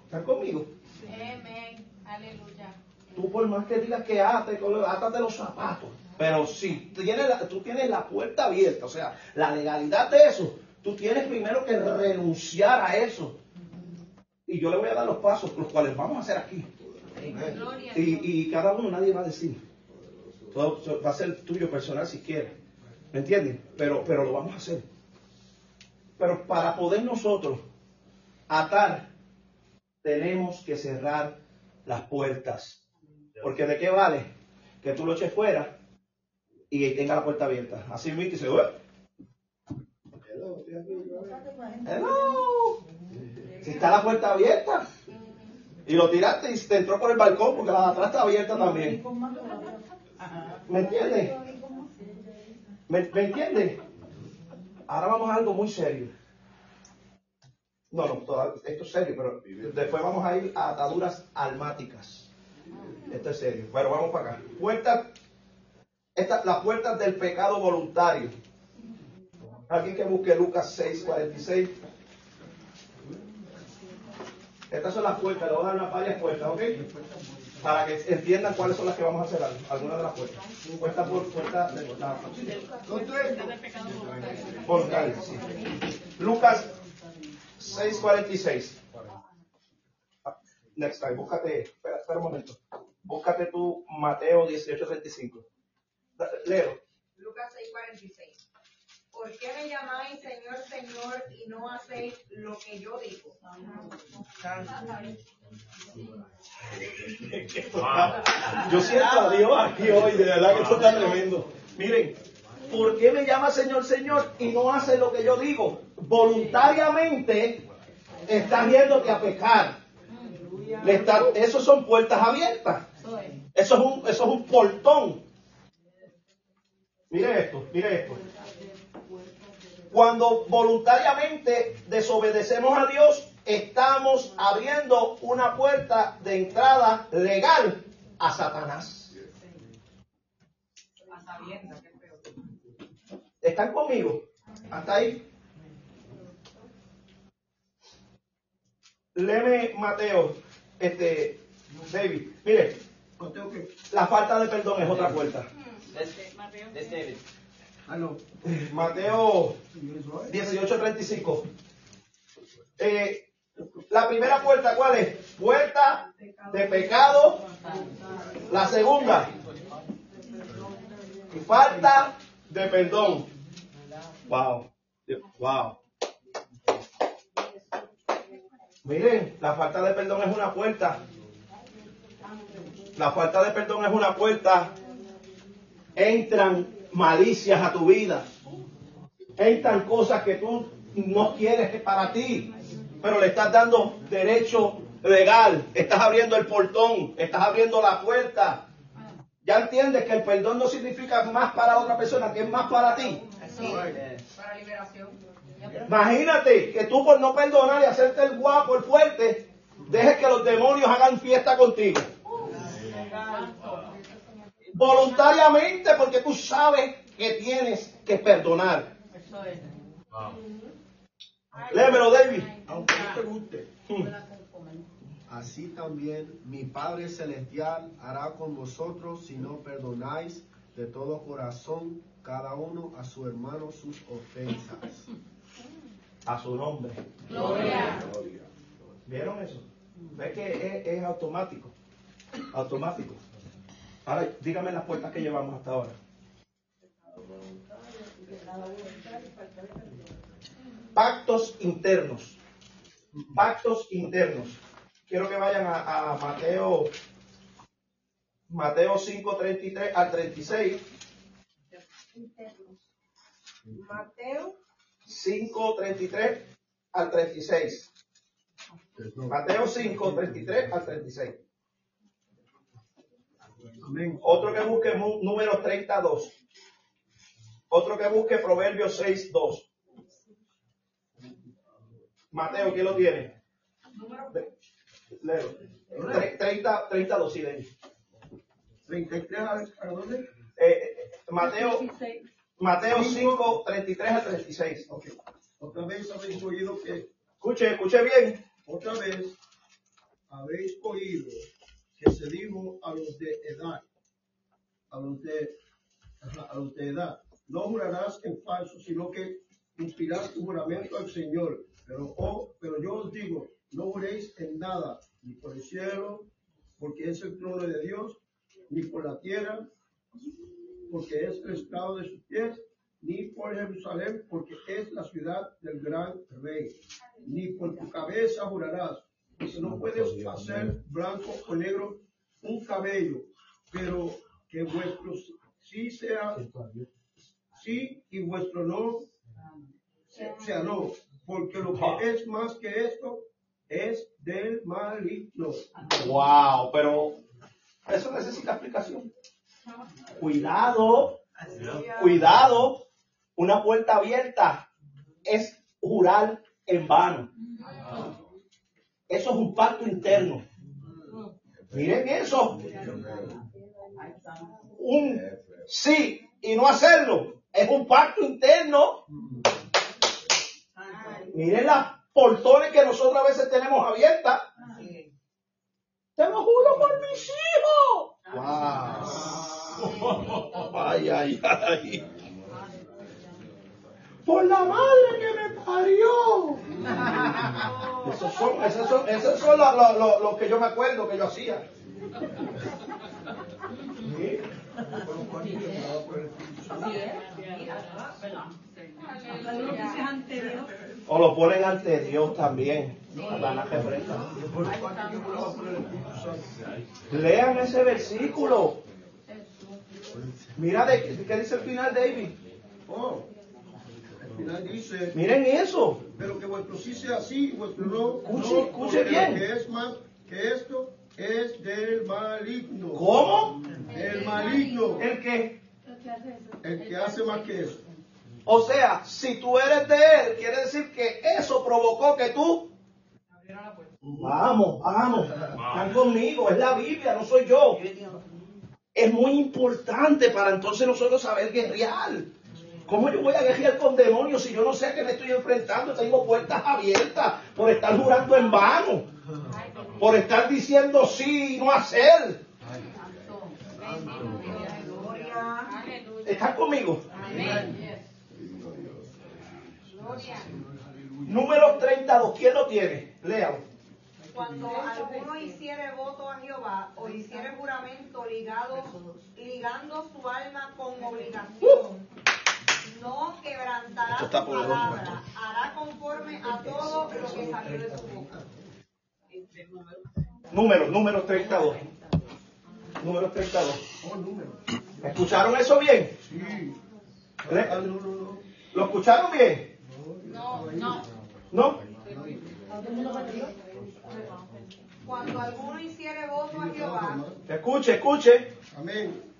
¿Están conmigo? Amén. Aleluya. Tú por más que digas que ate, átate los zapatos. Pero si tienes la- tú tienes la puerta abierta, o sea, la legalidad de eso, tú tienes primero que renunciar a eso. Y yo le voy a dar los pasos, los cuales vamos a hacer aquí. Y, y cada uno nadie va a decir. Todo, va a ser tuyo personal si quieres. ¿Me entiendes? Pero, pero lo vamos a hacer. Pero para poder nosotros atar, tenemos que cerrar las puertas. Porque de qué vale que tú lo eches fuera y tenga la puerta abierta. Así mismo dice, "Ué, hello". Si está la puerta abierta y lo tiraste y te entró por el balcón porque la de atrás está abierta también. ¿Me entiendes? ¿Me, entiendes? Ahora vamos a algo muy serio. No, no, esto es serio, pero después vamos a ir a ataduras almáticas. Esto es serio. Bueno, vamos para acá. Puertas, esta, las puertas del pecado voluntario. Alguien que busque Lucas 6, 46. Estas son las puertas, le voy a dar unas varias puertas, ¿ok? Para que entiendan cuáles son las que vamos a cerrar, algunas de las puertas. Puerta por puerta de la voluntaria, sí. Lucas 6:46. Next time, búscate, espera, espera un momento. Búscate tu Mateo 18:35. Da- Léelo. Lucas 6:46. ¿Por qué me llamáis Señor, Señor y no hacéis lo que yo digo? Yo siento a Dios aquí hoy, de verdad que esto está tremendo. Miren, ¿por qué me llama Señor, Señor y no hace lo que yo digo? Voluntariamente estás yéndote a pecar. Le esos son puertas abiertas. Eso es un, eso es un portón. Mire esto, mire esto. Cuando voluntariamente desobedecemos a Dios, estamos abriendo una puerta de entrada legal a Satanás. ¿Están conmigo? Hasta ahí. Léeme Mateo, este, David. Mire, Mateo la falta de perdón es otra puerta. ah no, Mateo 18:35. Eh, la primera puerta, ¿cuál es? Puerta de pecado. La segunda, falta de perdón. Wow, wow. Miren, la falta de perdón es una puerta. La falta de perdón es una puerta. Entran malicias a tu vida. Entran cosas que tú no quieres para ti. Pero le estás dando derecho legal. Estás abriendo el portón. Estás abriendo la puerta. Ya entiendes que el perdón no significa más para otra persona, que es más para ti. Para liberación. Imagínate que tú por no perdonar y hacerte el guapo, el fuerte, dejes que los demonios hagan fiesta contigo. Voluntariamente porque tú sabes que tienes que perdonar. Léemelo, David. aunque no te guste. Así también mi Padre Celestial hará con vosotros si no perdonáis de todo corazón cada uno a su hermano sus ofensas. A su nombre. ¿Vieron eso? ¿Ves que es, es automático? Automático. Ahora, dígame las puertas que llevamos hasta ahora. Pactos internos. Pactos internos. Quiero que vayan a, a Mateo, Mateo 5, 33 al 36. Mateo 5, 33 al 36. Mateo 5, 33 al 36. Amén. Otro que busque número 32. Otro que busque Proverbios 6, 2. Mateo, ¿quién lo tiene? Leo. Tre- 30, 32, sí, Denis. 33 a, a dónde? Eh, eh, Mateo, Mateo 5, 33 al 36. Ok. Otra vez habéis oído que, Escuche, escuche bien. otra vez habéis oído que se dijo a los de edad, a los de, a los de edad, no jurarás en falso, sino que inspirás tu juramento al Señor. Pero, oh, pero yo os digo, no juréis en nada, ni por el cielo, porque es el trono de Dios, ni por la tierra, porque es el estrado de sus pies, ni por Jerusalén, porque es la ciudad del gran rey. Ni por tu cabeza jurarás, no puedes hacer blanco o negro un cabello, pero que vuestro sí sea sí y vuestro no sea no, porque lo que es más que esto es del maligno. Wow, pero eso necesita explicación. Cuidado, cuidado. Una puerta abierta es jurar en vano. Eso es un pacto interno. Miren eso. Un sí y no hacerlo es un pacto interno. Miren las portones que nosotros a veces tenemos abiertas. Te lo juro por mis hijos. Ay, ay, ay. Por la madre que me parió. Esos son, esos son, esos son los, los- los- los que yo me acuerdo que yo hacía. ¿Sí? O lo ponen ante Dios también. Lean ese versículo. Mira de, qué dice el final, David. Oh, final dice, Miren eso. pero que vuestro sí sea sí y vuestro no. Escuche, no, escuche bien. Que es más que esto es del maligno. ¿Cómo? El maligno. ¿El qué? El que hace más que eso. O sea, si tú eres de él, quiere decir que eso provocó que tú. Vamos, vamos. Están conmigo, es la Biblia, no soy yo. Es muy importante para entonces nosotros saber guerrear. ¿Cómo yo voy a guerrear con demonios si yo no sé a qué me estoy enfrentando? Tengo puertas abiertas por estar jurando en vano, por estar diciendo sí y no hacer. ¿Están conmigo? Número 32, ¿quién lo tiene? Léalo. Cuando alguno hiciere voto a Jehová o hiciere juramento ligado, ligando su alma con obligación, está su poderoso, palabra, hará conforme a todo lo que salió de su boca. Número, número 32. Número 32. ¿Escucharon eso bien? Sí. ¿Le- Ah, no, no, no. ¿Lo escucharon bien? No, no. ¿No? Cuando alguno hiciere voto a Jehová, Escuche, escuche. Amén.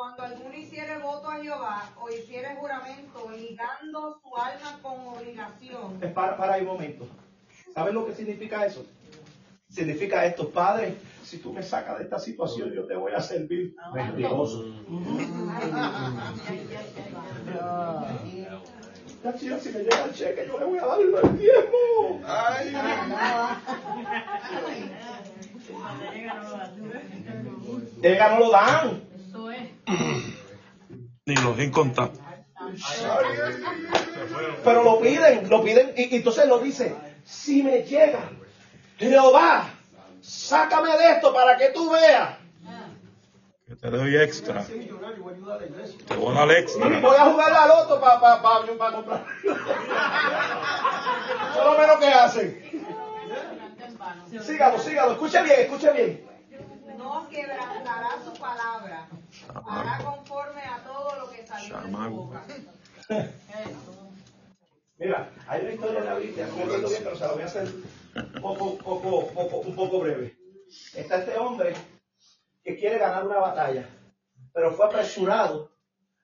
Cuando alguno hiciere voto a Jehová o hiciere juramento ligando su alma con obligación, Es para, para ahí un momento. ¿Saben lo que significa eso? Significa esto, Padre, si tú me sacas de esta situación, yo te voy a servir. Mentiroso. La chica, si me llega el cheque, yo le voy a dar el diezmo. Llega, no lo dan. Ni los incontables. Pero lo piden, lo piden, y, y entonces lo dice, si me llega, Jehová, sácame de esto para que tú veas. Que te doy extra. Te voy a dar Y extra. voy a jugar la loto para pa, pa, pa comprar. Eso es lo menos que hacen. Sígalo, sígalo, escuche bien, escuche bien. no quebrantará su palabra, hará conforme a todo lo que salió de su boca. Mira, hay una historia en la Biblia, no me acuerdo bien, pero se la voy a hacer un poco, poco, poco, un poco breve. Está este hombre que quiere ganar una batalla, pero fue apresurado,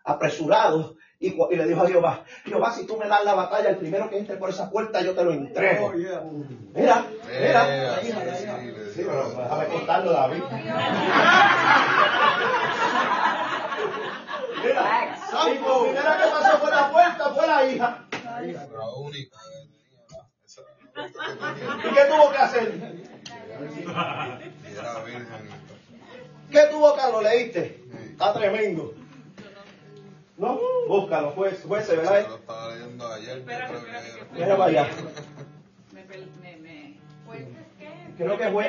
apresurado, y, y le dijo a Jehová, Jehová, si tú me das la batalla, el primero que entre por esa puerta, yo te lo entrego. Oh, yeah. Mira, mira. Hija. Sí, pero déjame contarlo, David. La primera que pasó por la puerta fue la hija. La única. ¿Y qué tuvo que hacer? ¿Qué tuvo que lo leíste? Está tremendo. ¿No? Búscalo, juez, juez, ¿verdad? Lo estaba leyendo ayer. Mira para allá. me... Creo que fue.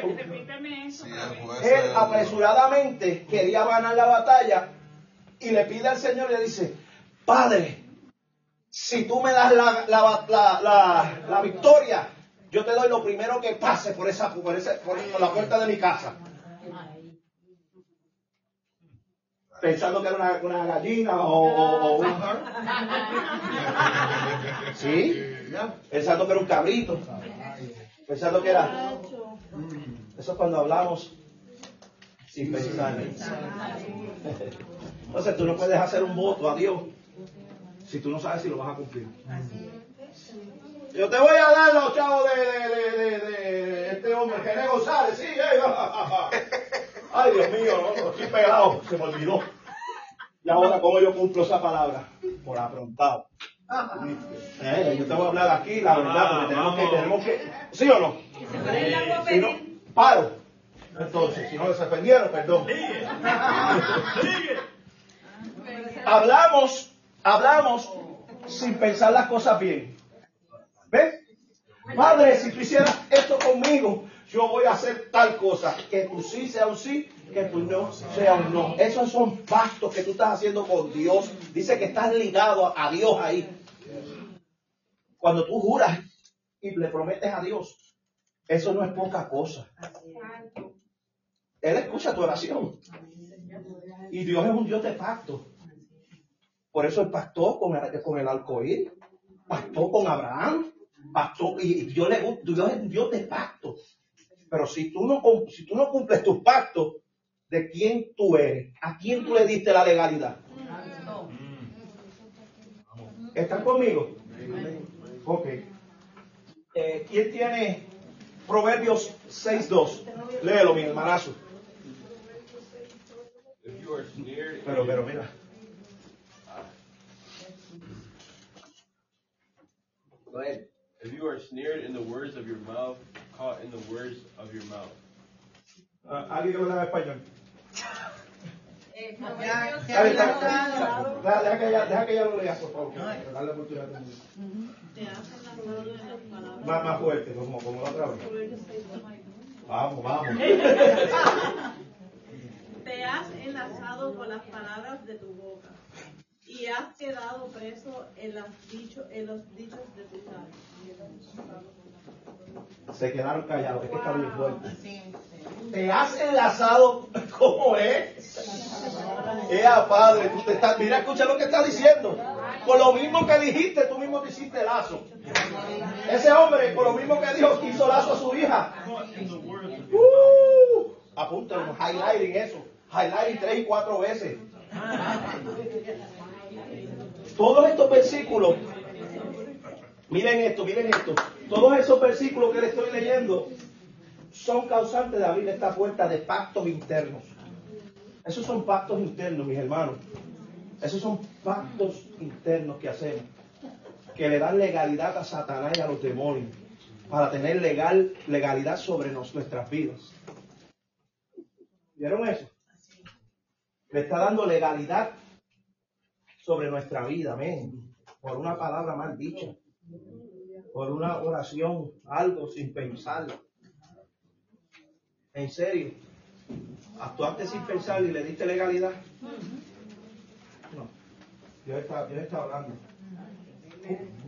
Él apresuradamente quería ganar la batalla y le pide al Señor y le dice, Padre, si tú me das la, la, la, la, victoria, yo te doy lo primero que pase por esa por, ese, por, por la puerta de mi casa. Pensando que era una, una gallina o, o- o un... ¿Sí? Pensando que era un cabrito. Pensando que era... Eso es cuando hablamos sin pensar. Entonces tú no puedes hacer un voto a Dios si tú no sabes si lo vas a cumplir. Yo te voy a dar los chavos de, de, de, de, de este hombre, René González, sí, eh, ja, ja, ja. Ay, Dios mío, no, estoy pegado, se me olvidó. Y ahora, ¿cómo yo cumplo esa palabra? Por aprontado. Eh, yo te voy a hablar aquí, la verdad, porque tenemos que, tenemos que, ¿sí o no? Si no, paro. Entonces, si no les ofendieron, perdón. Hablamos, hablamos sin pensar las cosas bien. ¿Ves? Padre, si tú hicieras esto conmigo, yo voy a hacer tal cosa. Que tu sí sea un sí, que tu no sea un no. Esos son pactos que tú estás haciendo con Dios. Dice que estás ligado a Dios ahí. Cuando tú juras y le prometes a Dios, eso no es poca cosa. Él escucha tu oración. Y Dios es un Dios de pacto. Por eso él pactó con el, con el alcohol, pactó con Abraham, pactó, y Dios, le, Dios es un Dios de pacto. Pero si tú, no, si tú no cumples tus pactos, ¿de quién tú eres? ¿A quién tú le diste la legalidad? ¿Están conmigo? Ok. Eh, ¿Quién tiene Proverbios 6.2? Léelo, mi hermanazo. Pero, pero, mira. Go ahead. if you are sneered in the words of your mouth, caught in the words of your mouth. Ah, ¿Alguien que lo lea en español? Ya, Proverbios ya Dale, dale, hablamos. Deja, deja que ella, deja que ella lo lea, por favor. Dale oportunidad a todo el mundo. Más, más fuerte, como, como la otra vez. Vamos, vamos. Te has enlazado con las palabras de tu boca y has quedado preso en, las dicho- en los dichos de tus labios. Se quedaron callados, es que está bien fuerte. Te has enlazado, ¿cómo es? Ea, padre, tú te estás, mira, escucha lo que está diciendo. Con lo mismo que dijiste, tú mismo te hiciste lazo. Ese hombre, con lo mismo que dijo, hizo lazo a su hija. Uh, apúntalo, highlighting eso. Highlighting tres y cuatro veces. Todos estos versículos, miren esto, miren esto. Todos esos versículos que le estoy leyendo son causantes de abrir esta puerta de pactos internos. Esos son pactos internos, mis hermanos. Esos son pactos internos que hacemos, que le dan legalidad a Satanás y a los demonios, para tener legal, legalidad sobre nos- nuestras vidas. ¿Vieron eso? Le está dando legalidad sobre nuestra vida, amén. Por una palabra mal dicha, por una oración, algo sin pensarlo. En serio, actuaste sin pensar y le diste legalidad. No, Dios está, Dios está hablando.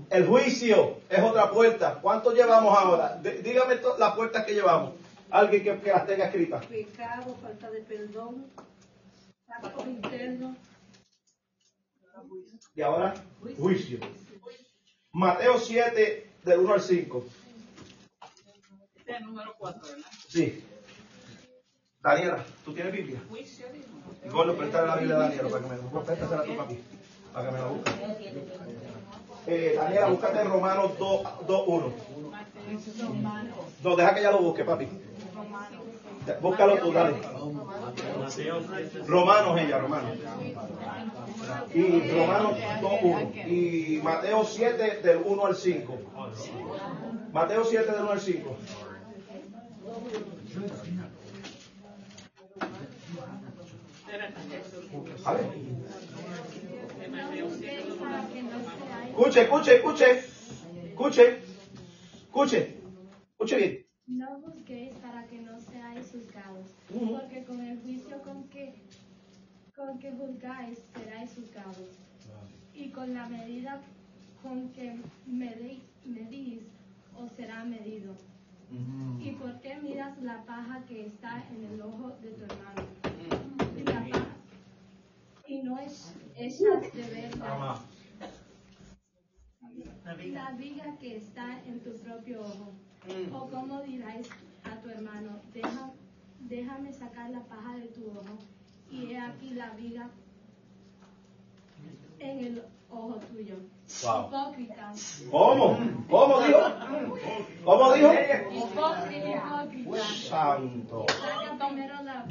El juicio es otra puerta. ¿Cuánto llevamos ahora? Dígame las puertas que llevamos. Alguien que, que las tenga escritas. Pecado, falta de perdón. Y ahora, juicio. Mateo 7, del 1 al 5. Este es el número 4, ¿verdad? Sí. Daniela, ¿tú tienes Biblia? Juicio. Gordo, préstale la Biblia a Daniela para que me la préstasela tú, papi, para que me la busque. Eh, Daniela, búscate Romanos 2, 2 1. No, deja que ella lo busque, papi. Búscalo tú, dale. Romanos ella, Romanos. Y Romanos 2, 1. Y Mateo 7 del 1 al 5. Mateo 7 del 1 al 5. ¿Vale? Escuche, escuche, escuche. Escuche. Escuche. Escuche bien. No juzguéis para que no seáis juzgados, porque con el juicio con que, con que juzgáis seráis juzgados, y con la medida con que medís os será medido. ¿Y por qué miras la paja que está en el ojo de tu hermano? Y, la paja- y no es, echas de ver la, la viga que está en tu propio ojo. O cómo dirás a tu hermano, Deja, déjame sacar la paja de tu ojo, y he aquí la viga en el ojo tuyo. Wow. Hipócrita. ¿Cómo? ¿Cómo dijo? ¿Cómo dijo? Hipócrita. Hipócrita. Santo. Saca primero la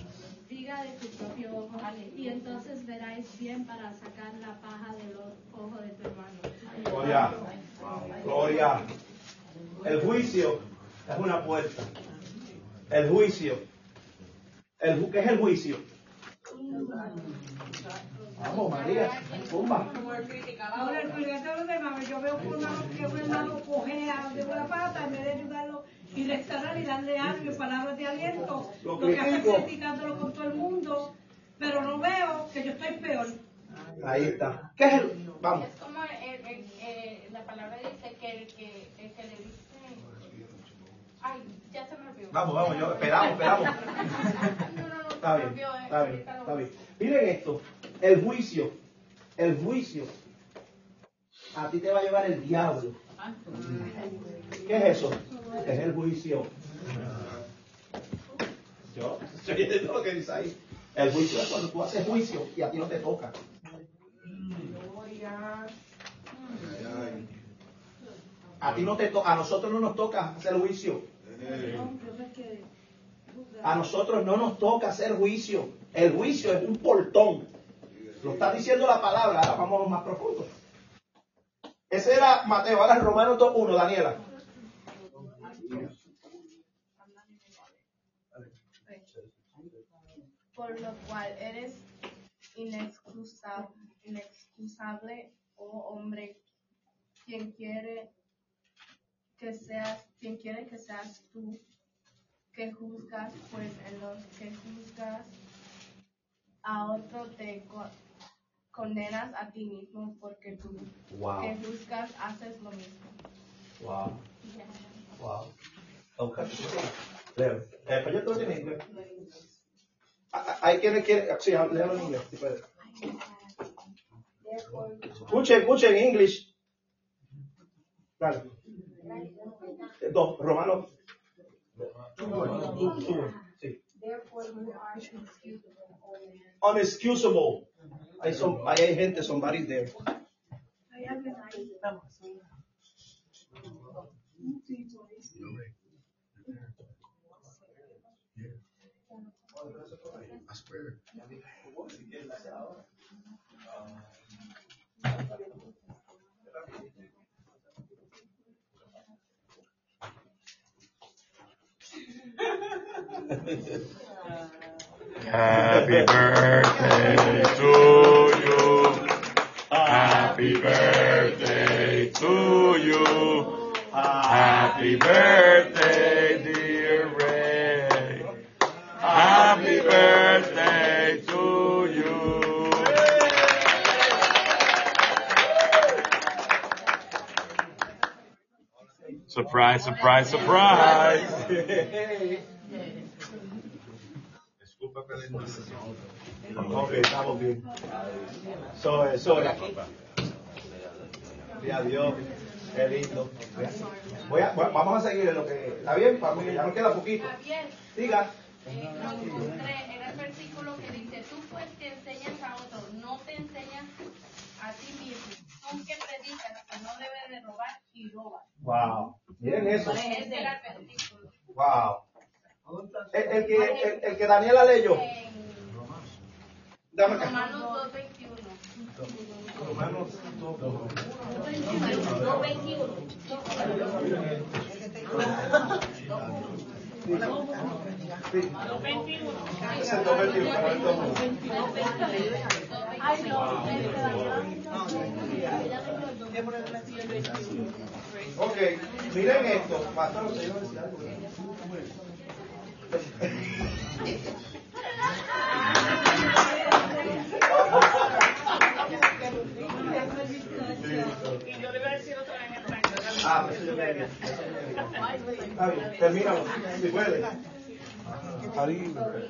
viga de tu propio ojo y entonces verás bien para sacar la paja del ojo de tu hermano. Gloria. Gloria. El juicio es una puerta. El juicio. El, ju- ¿Qué es el juicio? Vamos, María. Tumba. Ahora, el cuidado de los demás, yo veo que un hermano que un hermano coge a de una pata en vez de ayudarlo y restaurar y darle ánimo y palabras de aliento. Lo que hace criticándolo con todo el mundo, pero no veo que yo estoy peor. Ahí está. ¿Qué es el? Vamos. Es como el- el- eh, la palabra dice que el que, el que le dice. Ay, ya se me olvidó. Vamos, vamos, yo, esperamos, esperamos. Está bien, está bien, está bien. Miren esto, el juicio, el juicio, a ti te va a llevar el diablo. ¿Qué es eso? Es el juicio. Yo, yo entiendo lo que dice ahí. El juicio es cuando tú haces juicio y a ti no te toca. A ti no te toca, a nosotros no nos toca hacer juicio. A nosotros no nos toca hacer juicio. El juicio es un portón. Lo está diciendo la palabra. Ahora vamos más profundo. Ese era Mateo. Ahora Romanos 2.1, Daniela. Por lo cual eres inexcusable, inexcusable, oh hombre, quien quiere que seas, quien quiere que seas tú que juzgas, pues en los que juzgas a otro te co- condenas a ti mismo porque tú Wow. que juzgas haces lo mismo. Wow. Wow. Ok. Leo. Eh, pues yo todo en inglés. Ah, ah, Hay quienes quieren. Sí, léelo en inglés. si puede. Escuchen, escuchen en inglés. Dale. Eh, Dos, Romanos. Sí. Unexcusable. Hay, son, hay hay gente, somebody there. Happy birthday to you. Happy birthday to you. Happy birthday, dear Ray. Happy birthday to you. Surprise, surprise, surprise. Ok, estamos bien. So, eso es. Gloria a Dios. Qué lindo. Voy a- voy a- vamos a seguir en lo que. ¿Está bien? Vamos, ya nos queda poquito. Diga. eh, lo encontré, era el versículo que dice, tú pues que enseñas a otros, no te enseñas a ti mismo. Tú que predicas que no debes de robar y robas. Wow. Miren eso. Ese era el versículo. Wow. El, el que, el, que Daniela leyó. Dame acá. Romanos 2.21. Romanos 2.21. Es el 221, para el 221. Ay, no. Ok, miren esto. Pastor, usted iba a decir algo. Ah.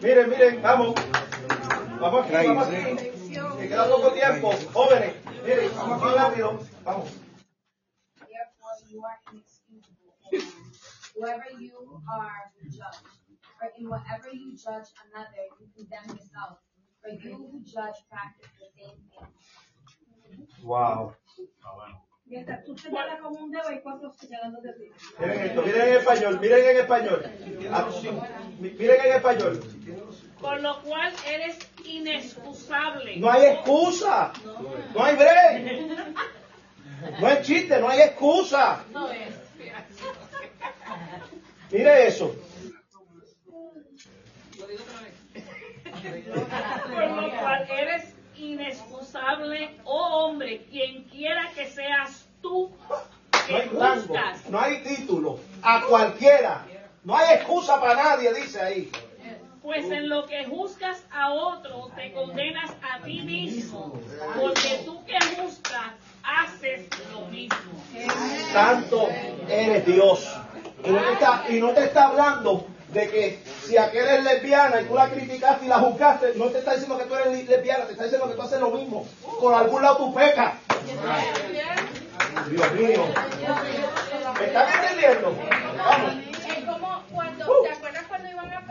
Miren, miren, vamos. Vamos aquí, vamos aquí. Queda poco tiempo, jóvenes. Miren, vamos aquí rápido. Vamos. You or in whatever you judge another, you condemn yourself. For you who judge practice the same thing. Wow. Mientras tú señalas como un dedo, hay cuatro señalando de ti. Miren esto, miren en español, miren en español. Ah, Miren en español. Por lo cual eres inexcusable. No hay excusa. No hay break. No hay chiste, no hay excusa. No es. Mire eso. Por lo cual eres inexcusable, oh hombre, quien quiera que seas tú No que hay rango, juzgas. no hay título. A cualquiera. No hay excusa para nadie, dice ahí. Pues en lo que juzgas a otro, te condenas a ti mismo, porque tú que juzgas, haces lo mismo. Santo eres Dios. Y no, te está, y no te está hablando de que si aquel es lesbiana y tú la criticaste y la juzgaste, no te está diciendo que tú eres lesbiana, te está diciendo que tú haces lo mismo. Por algún lado tú pecas. Dios mío. ¿Me están entendiendo? Vamos. Es como cuando, ¿te acuerdas cuando iban a a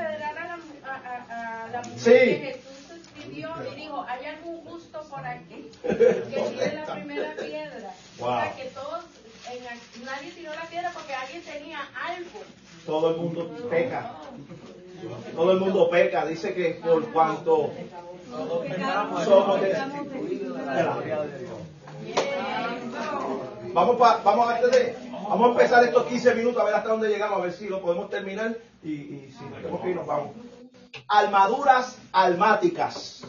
la, mu- a, a- a la mujer Sí. que Jesús escribió y dijo, ¿hay algún justo por aquí? Que tire la primera piedra. O sea, que todos, en nadie tiró la piedra porque alguien tenía algo. Todo el mundo peca. Todo el mundo peca. Dice que por cuanto somos Vamos, pa- vamos, antes de, vamos a empezar estos 15 minutos a ver hasta dónde llegamos, a ver si lo podemos terminar y, y si tenemos que ir, nos vamos. Armaduras almáticas.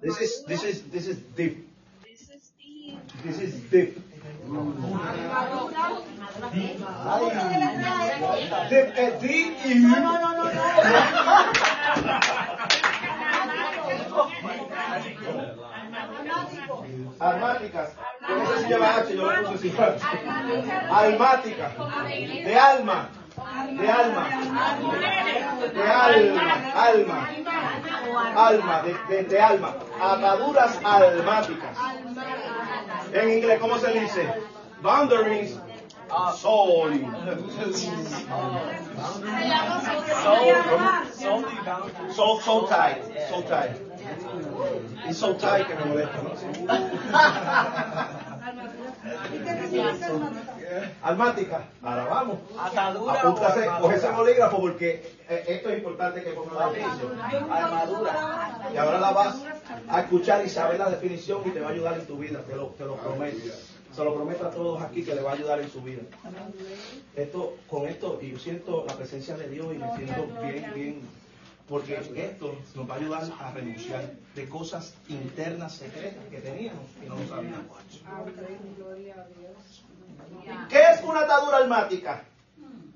This is, this is, this is deep. This is deep. Eh, deep y... No, no, no, no, Almáticas. Yo no sé si lleva H, yo lo puse sin H. Almáticas. De alma. De alma. De alma. Alma. Alma. De, de, de alma. Ataduras almáticas. En inglés, ¿cómo se dice? Boundaries. Soul. So, so tight. So tight. It's so tight que me molesta, ¿no? Almática. Ahora vamos. Atadura Apúntase, o coge ese bolígrafo porque eh, esto es importante que ponga la definición. Armadura. Y ahora la vas a escuchar y saber la definición y te va a ayudar en tu vida, te lo, te lo prometo. Se lo prometo a todos aquí que le va a ayudar en su vida. Esto, con esto, y yo siento la presencia de Dios y me siento bien, bien, porque esto nos va a ayudar a renunciar de cosas internas secretas que teníamos y no lo sabíamos. ¿Qué es una atadura almática?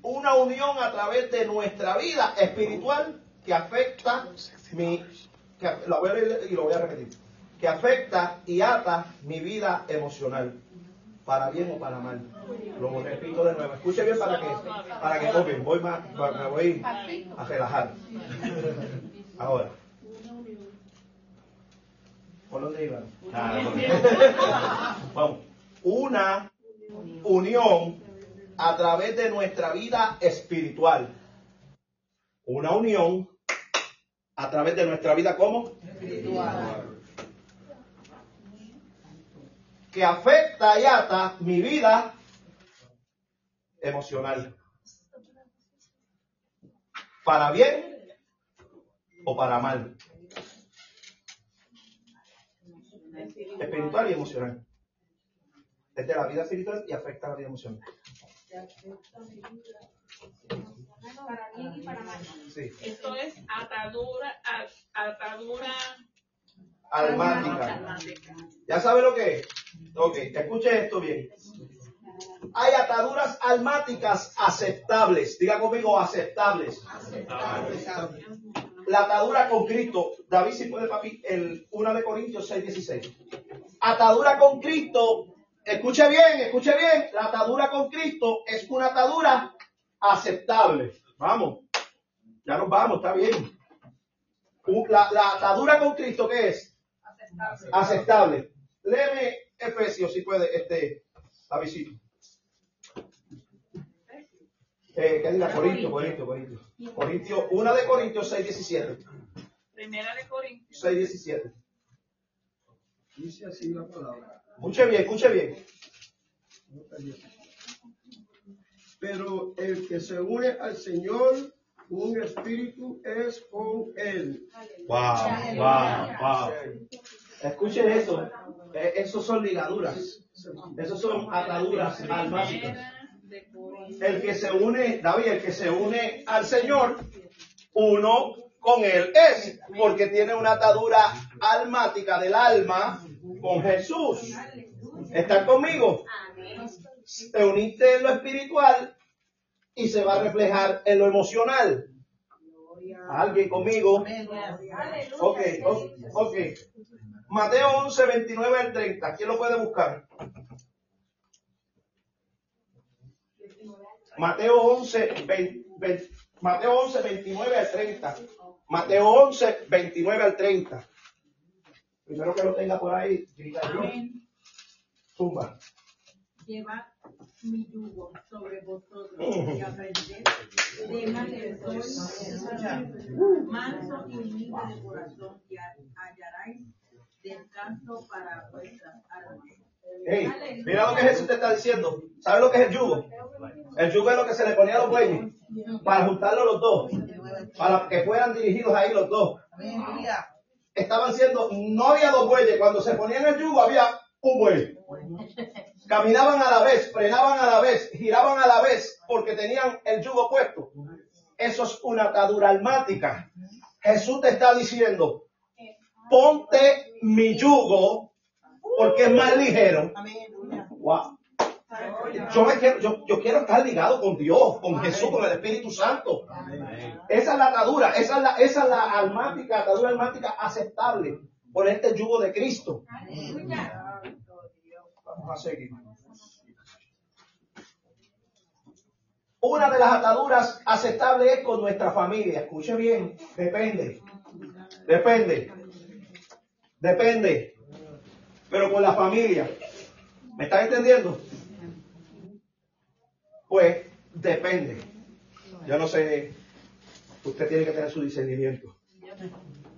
Una unión a través de nuestra vida espiritual que afecta mi, que, la voy a y lo voy a repetir, que afecta y ata mi vida emocional, para bien o para mal. Lo repito de nuevo. Escuche bien para que, para que. Voy más, me voy a relajar. Ahora. ¿Por dónde iban? Vamos. Una unión a través de nuestra vida espiritual. Una unión a través de nuestra vida como que afecta y ata mi vida emocional. Para bien o para mal. Espiritual y emocional. Es de la vida espiritual y afecta a la vida emocional. Para bien y para mal. Sí. Esto es atadura, atadura Almática. almática. ¿Ya sabe lo que es? Ok, escuche esto bien. Hay ataduras almáticas aceptables. Diga conmigo, aceptables. La atadura con Cristo. David, si puede, papi, el 1 de Corintios 6, 16. Atadura con Cristo. Escuche bien, escuche bien. La atadura con Cristo es una atadura aceptable. Vamos, ya nos vamos, está bien. La, la atadura con Cristo, ¿qué es? Aceptable. Léeme Efesios, si puede, este, Davidcito. Eh, ¿Qué diga? Corintios, Corintios, Corintios. Corintios, una de Corintios 6, 17. Primera de Corintios. 6, 17. Dice así la palabra. Escuche bien, escuche bien. Pero el que se une al Señor, un espíritu es con él. Wow, wow, wow. Escuchen eso. Eh, Esos son ligaduras. Esos son ataduras almáticas. El que se une, David, el que se une al Señor, uno con él es, porque tiene una atadura almática del alma con Jesús. ¿Están conmigo? Te uniste en lo espiritual y se va a reflejar en lo emocional. ¿Alguien conmigo? Ok, ok. Mateo 11, 29 al 30. ¿Quién lo puede buscar? Mateo 11, 20, 20, Mateo 11, 29 al 30. Mateo 11, 29 al 30. Primero que lo tenga por ahí, grita yo. Zumba. Llevad mi yugo sobre vosotros y aprended de mí que soy manso y humilde de corazón y hallaréis descanso para vuestras almas. Hey, mira lo que Jesús te está diciendo. ¿Sabes lo que es el yugo? El yugo es lo que se le ponía a los bueyes para juntarlos los dos, para que fueran dirigidos ahí los dos. Estaban siendo, no había dos bueyes, cuando se ponían el yugo había un buey. Caminaban a la vez, frenaban a la vez, giraban a la vez, porque tenían el yugo puesto. Eso es una atadura almática. Jesús te está diciendo, ponte mi yugo porque es más ligero. Wow. Yo, me quiero, yo, yo quiero estar ligado con Dios, con Jesús, con el Espíritu Santo. Esa es la atadura, esa es la, esa es la almática, atadura almática aceptable. Ponerte el yugo de Cristo. Vamos a seguir. Una de las ataduras aceptables es con nuestra familia. Escuche bien, depende. Depende. Depende. Pero con la familia. ¿Me están entendiendo? Pues depende. Yo no sé. Usted tiene que tener su discernimiento.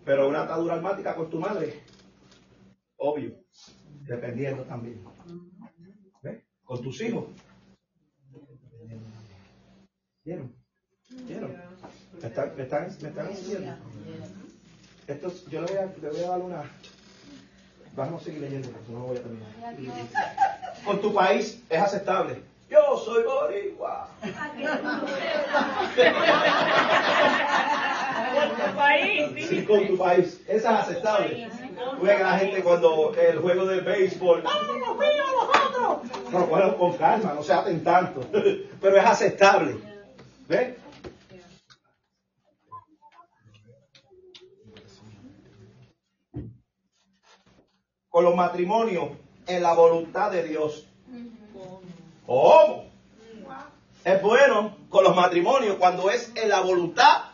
Pero una atadura almática con tu madre. Obvio. Dependiendo también. ¿Ves? Con tus hijos. ¿Vieron? ¿Vieron? ¿Me están, me están, me están entendiendo? Esto, yo le voy, a, le voy a dar una... Vamos a seguir leyendo, porque no voy a terminar. Con tu país es aceptable. Yo soy boricua. Con tu país, Sí, con tu país. Esa es aceptable. Juega la gente cuando el juego de béisbol. ¡Vamos, nosotros! Pero cógelo con calma, no se aten tanto. Pero es aceptable. ¿Ves? Con los matrimonios en la voluntad de Dios. ¿Cómo? Es bueno con los matrimonios cuando es en la voluntad.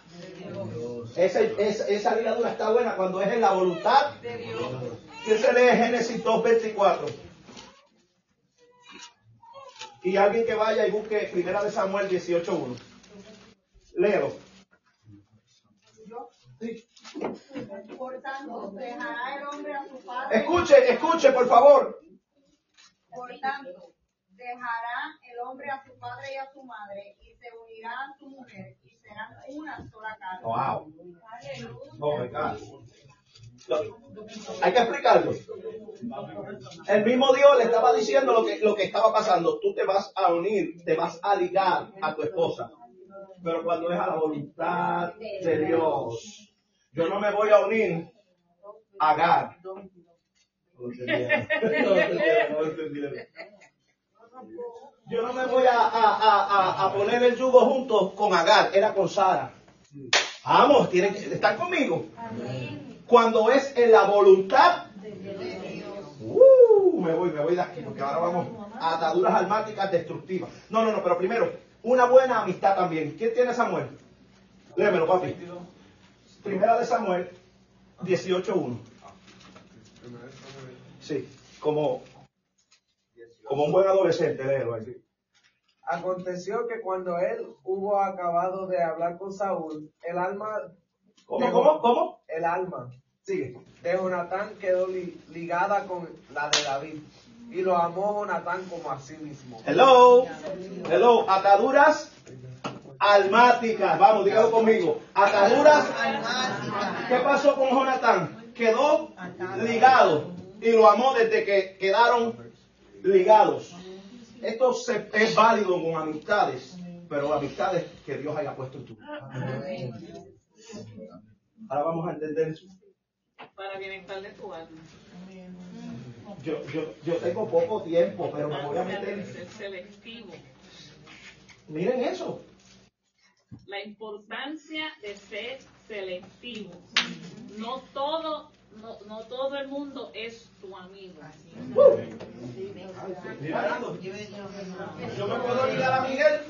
Esa, esa, esa ligadura está buena cuando es en la voluntad. ¿Quién se lee Génesis 2.24? Y alguien que vaya y busque Primera de Samuel 18.1. Léelo. Por tanto, dejará el hombre a su padre. Escuche, escuche, por favor. Por tanto, dejará el hombre a su padre y a su madre y se unirá a su mujer y serán una sola carne. Wow. Oh my God. Hay que explicarlo. El mismo Dios le estaba diciendo lo que, lo que estaba pasando. Tú te vas a unir, te vas a ligar a tu esposa. Pero cuando es a la voluntad de Dios, yo no me voy a unir a Agar. No entendieron. No entendieron. Yo no me voy a, a, a, a- poner el yugo junto con Agar, era con Sara. Vamos, tienen que estar conmigo. Cuando es en la voluntad, uh, me voy, me voy de aquí, porque ahora vamos a ataduras almáticas destructivas. No, no, no, pero primero, una buena amistad también. ¿Quién tiene Samuel? Léemelo, papi. Primera de Samuel 18.1. Sí, como, como un buen adolescente, léelo ahí. Aconteció que cuando él hubo acabado de hablar con Saúl, el alma ¿Cómo, de- cómo, cómo? El alma Sigue. de Jonatán quedó li- ligada con la de David y lo amó Jonatán como a sí mismo. Hello. Hello. Ataduras almáticas. Vamos, dígalo conmigo. Ataduras ¿Qué pasó con Jonatán? Quedó ligado y lo amó desde que quedaron ligados. Esto se- es válido con amistades, pero amistades que Dios haya puesto en tu vida. Ahora vamos a entender eso. Para bienestar de tu alma. Yo, yo, yo tengo poco tiempo, pero me voy a meter. Ser selectivo. Miren eso. La importancia de ser selectivo. No todo, no, no todo el mundo es tu amigo. Yo me puedo ligar a Miguel,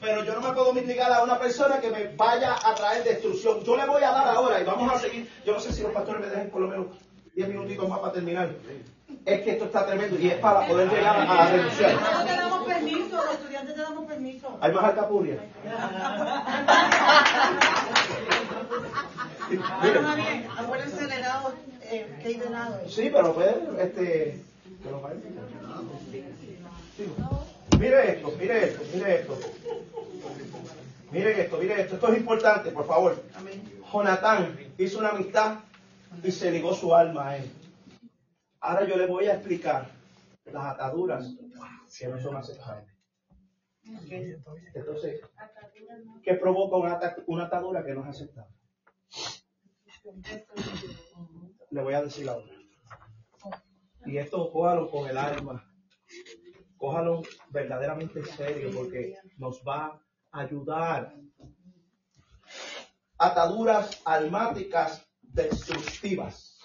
pero yo no me puedo ligar a una persona que me vaya a traer destrucción. Yo le voy a dar ahora y vamos a seguir. Yo no sé si los pastores me dejen por lo menos 10 minutitos más para terminar. Es que esto está tremendo y es para poder llegar a la reducción. Nosotros te damos permiso, los estudiantes te damos permiso. Hay más alcapurria. Bien, acuérdense que hay de. Sí, pero pues, este. Mire esto, mire esto, mire esto. Miren esto, miren esto. Esto es importante, por favor. Jonatán hizo una amistad y se ligó su alma a él. Ahora yo le voy a explicar las ataduras que no son aceptables. Entonces, ¿qué provoca una atadura que no es aceptable? Le voy a decir ahora. Y esto cójalo con el alma. Cójalo verdaderamente en serio porque nos va a ayudar. Ataduras almáticas destructivas.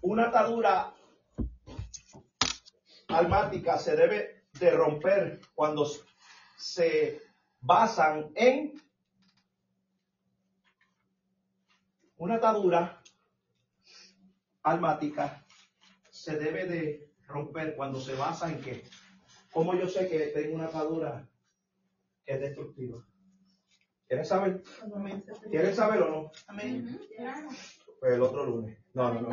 Una atadura almática se debe de romper cuando se basan en una atadura almática se debe de romper cuando se basa en qué? ¿Cómo yo sé que tengo una atadura que es destructiva? ¿Quieren saber? ¿Quieren saber o no? Amén. Pues el otro lunes. No, no, no.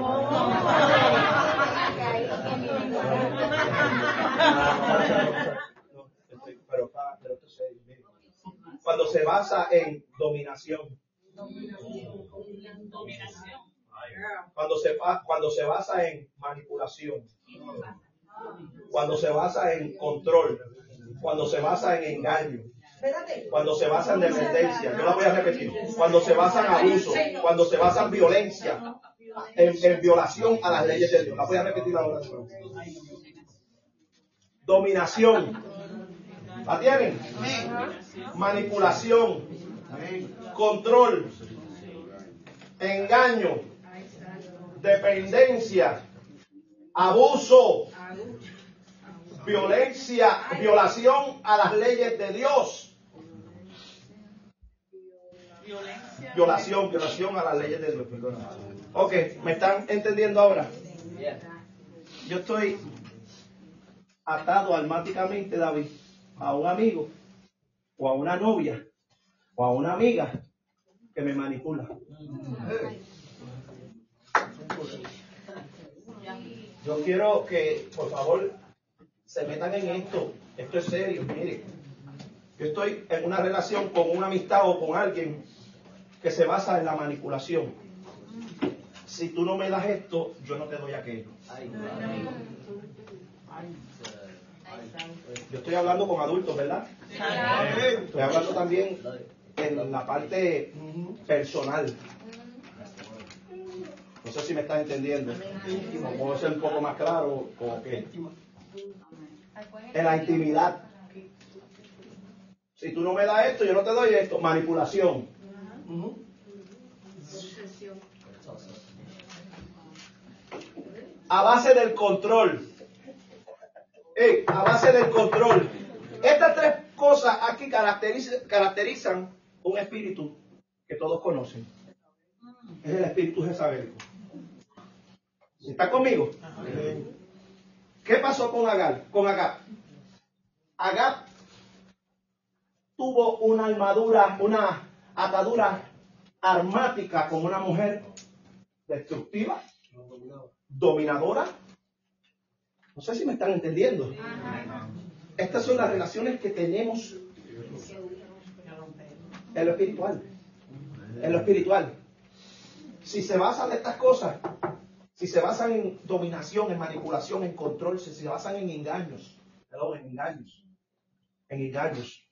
Cuando se basa en dominación, cuando se, cuando se basa en manipulación, cuando se basa en control, cuando se basa en engaño, cuando se basa en dependencia, yo la voy a repetir, cuando se basa en abuso, cuando se basa en violencia, en, violación a las leyes de Dios. La voy a repetir ahora. Dominación. ¿La tienen? Manipulación. Control. Engaño. Dependencia. Abuso. Violencia. Violación a las leyes de Dios. Violación, violación a las leyes de Dios. Ok, ¿me están entendiendo ahora? Yo estoy atado almáticamente, David, a un amigo, o a una novia, o a una amiga que me manipula. Yo quiero que, por favor, se metan en esto. Esto es serio, mire. Yo estoy en una relación con una amistad o con alguien que se basa en la manipulación. Si tú no me das esto, yo no te doy aquello. Yo estoy hablando con adultos, ¿verdad? Estoy hablando también en la parte personal. No sé si me estás entendiendo. O puedo ser un poco más claro, como que en la intimidad. Si tú no me das esto, yo no te doy esto. Manipulación. Ujú. A base del control. A base del control. Estas tres cosas aquí caracteriza- caracterizan un espíritu que todos conocen. Es el espíritu jezabelico. ¿Está conmigo? ¿Qué pasó con Agar? Con tuvo una armadura, una atadura armática como una mujer destructiva, dominadora. No sé si me están entendiendo. Estas son las relaciones que tenemos en lo espiritual. En lo espiritual. Si se basan en estas cosas, si se basan en dominación, en manipulación, en control, si se basan en engaños, perdón, en engaños, en engaños,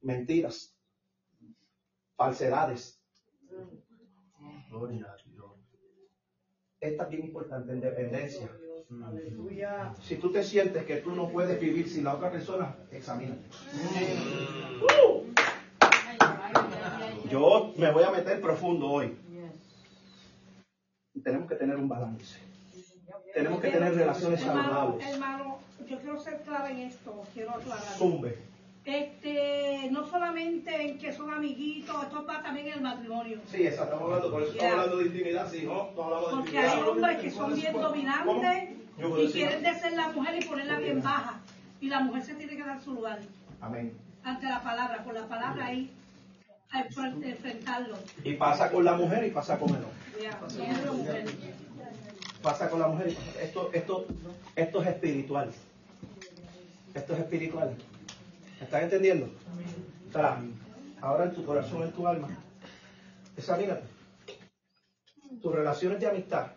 mentiras, falsedades. Esta es bien importante, en dependencia. Si tú te sientes que tú no puedes vivir sin la otra persona, examínate. Uh. Yo me voy a meter profundo hoy. Tenemos que tener un balance. Tenemos que tener relaciones saludables. hermano, yo quiero ser clara en esto, quiero aclarar. Zumbe. Este, no solamente en que son amiguitos, esto va también en el matrimonio. Sí, esa, estamos hablando, por eso estamos hablando de intimidad, sí, ¿no? No hablamos de Porque hay hombres que son bien dominantes y quieren de ser la mujer y ponerla bien baja. Y la mujer se tiene que dar su lugar Amén. ante la palabra, con la palabra ahí, enfrentarlo. Y pasa con la mujer y pasa con el hombre. Mujer. Pasa con la mujer. Esto, esto, esto es espiritual. Esto es espiritual. ¿Me están entendiendo? Ahora, ahora en tu corazón, en tu alma, examínate. Tus relaciones de amistad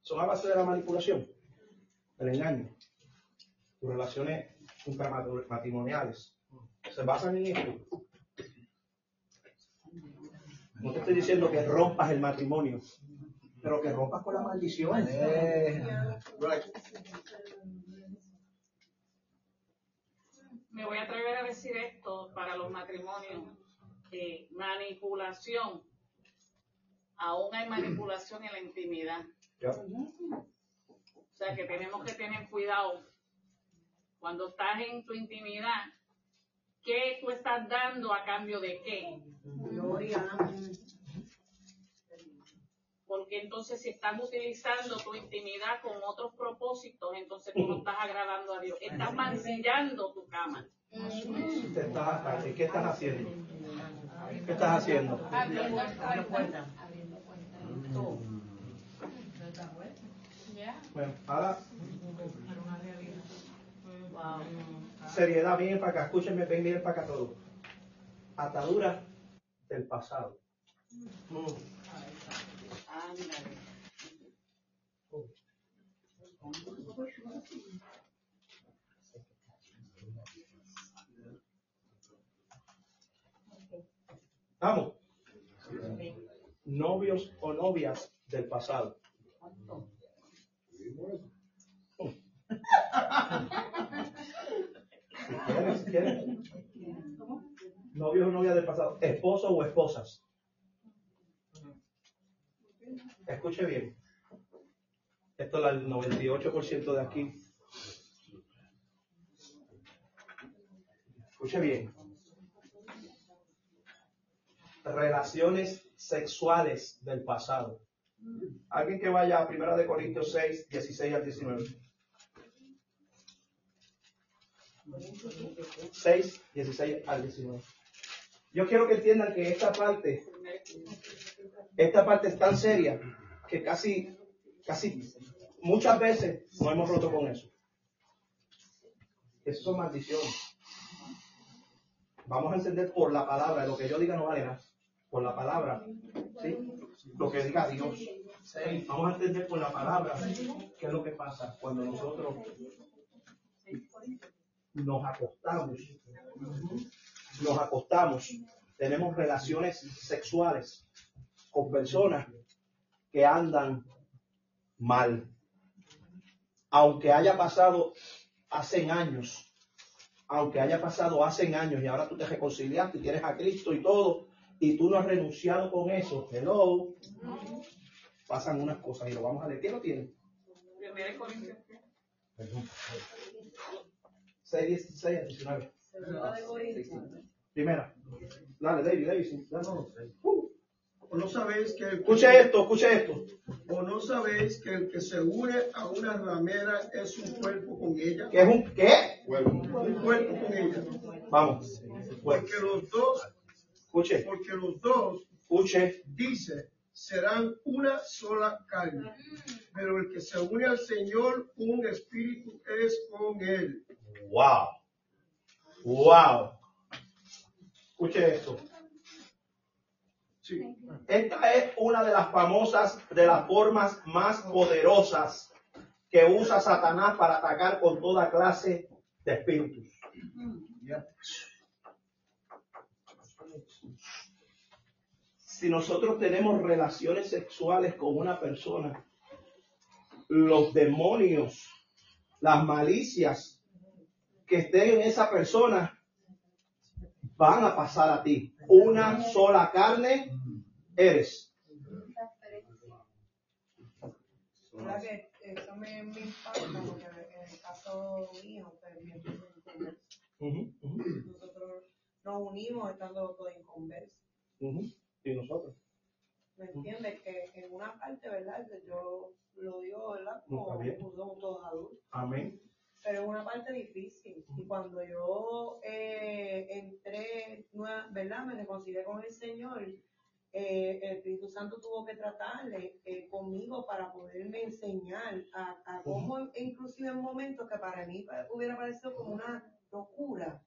son a base de la manipulación, del engaño. Tus relaciones intramatrimoniales se basan en esto. No te estoy diciendo que rompas el matrimonio, pero que rompas con la maldición. Me voy a atrever a decir esto para los matrimonios. que manipulación. Aún hay manipulación en la intimidad. O sea que tenemos que tener cuidado. Cuando estás en tu intimidad, ¿qué tú estás dando a cambio de qué? Porque entonces si estás utilizando tu intimidad con otros propósitos, entonces tú no estás agradando a Dios. Estás mancillando tu cama. Te estás- ¿Qué estás haciendo? ¿Qué estás haciendo? Bueno, ahora, seriedad, miren para acá, escúchenme, ven, miren para acá todo. Atadura del pasado. Vamos. Novios o novias del pasado. Si si. Novios o novias del pasado. Esposos o esposas. Escuche bien. Esto es el 98% de aquí. Escuche bien. Relaciones sexuales del pasado. Alguien que vaya a 1 de Corintios 6, 16 al 19. 6, 16 al 19. Yo quiero que entiendan que esta parte, esta parte es tan seria que casi, casi, muchas veces no hemos roto con eso. Eso son maldiciones. Vamos a encender por la palabra, lo que yo diga no vale nada. Por la palabra, ¿sí? Lo que diga Dios. Vamos a entender por la palabra qué es lo que pasa cuando nosotros nos acostamos, nos acostamos, tenemos relaciones sexuales con personas que andan mal. Aunque haya pasado hace años, aunque haya pasado hace años y ahora tú te reconciliaste y tienes a Cristo y todo, y tú no has renunciado con eso, hello, pasan unas cosas y lo vamos a leer. ¿Quién lo tiene? Primera Corintios. 6, 16 a 19. Segunda de Corintios. Primera. Dale, David, David. ¿O no sabéis que el Escuche esto, escuche esto. ¿O no sabéis que el que se une a una ramera es un cuerpo con ella? ¿Qué es un qué? Un cuerpo con ella. Vamos. Porque los dos, Escuche, porque los dos, escuche. dice, serán una sola carne. Pero el que se une al Señor, un espíritu es con él. Wow. Wow. Escuche esto. Esta es una de las famosas, de las formas más poderosas que usa Satanás para atacar con toda clase de espíritus. Si nosotros tenemos relaciones sexuales con una persona, los demonios, las malicias que estén en esa persona van a pasar a ti. Una sola carne eres. ¿Verdad que eso me, me impacta porque en el caso mío, mi esposo es inconverso. Ujú, ujú, Nosotros nos unimos estando todos inconversos. ujú. Y nosotros. ¿Me entiendes? Que en una parte, ¿verdad? Que Yo lo digo, ¿verdad? Como somos todos adultos. Amén. Pero es una parte difícil. Y cuando yo eh, entré, ¿verdad? Me reconcilié con el Señor. Eh, el Espíritu Santo tuvo que tratarle eh, conmigo para poderme enseñar a, a cómo, inclusive en momentos que para mí pa- hubiera parecido como una locura,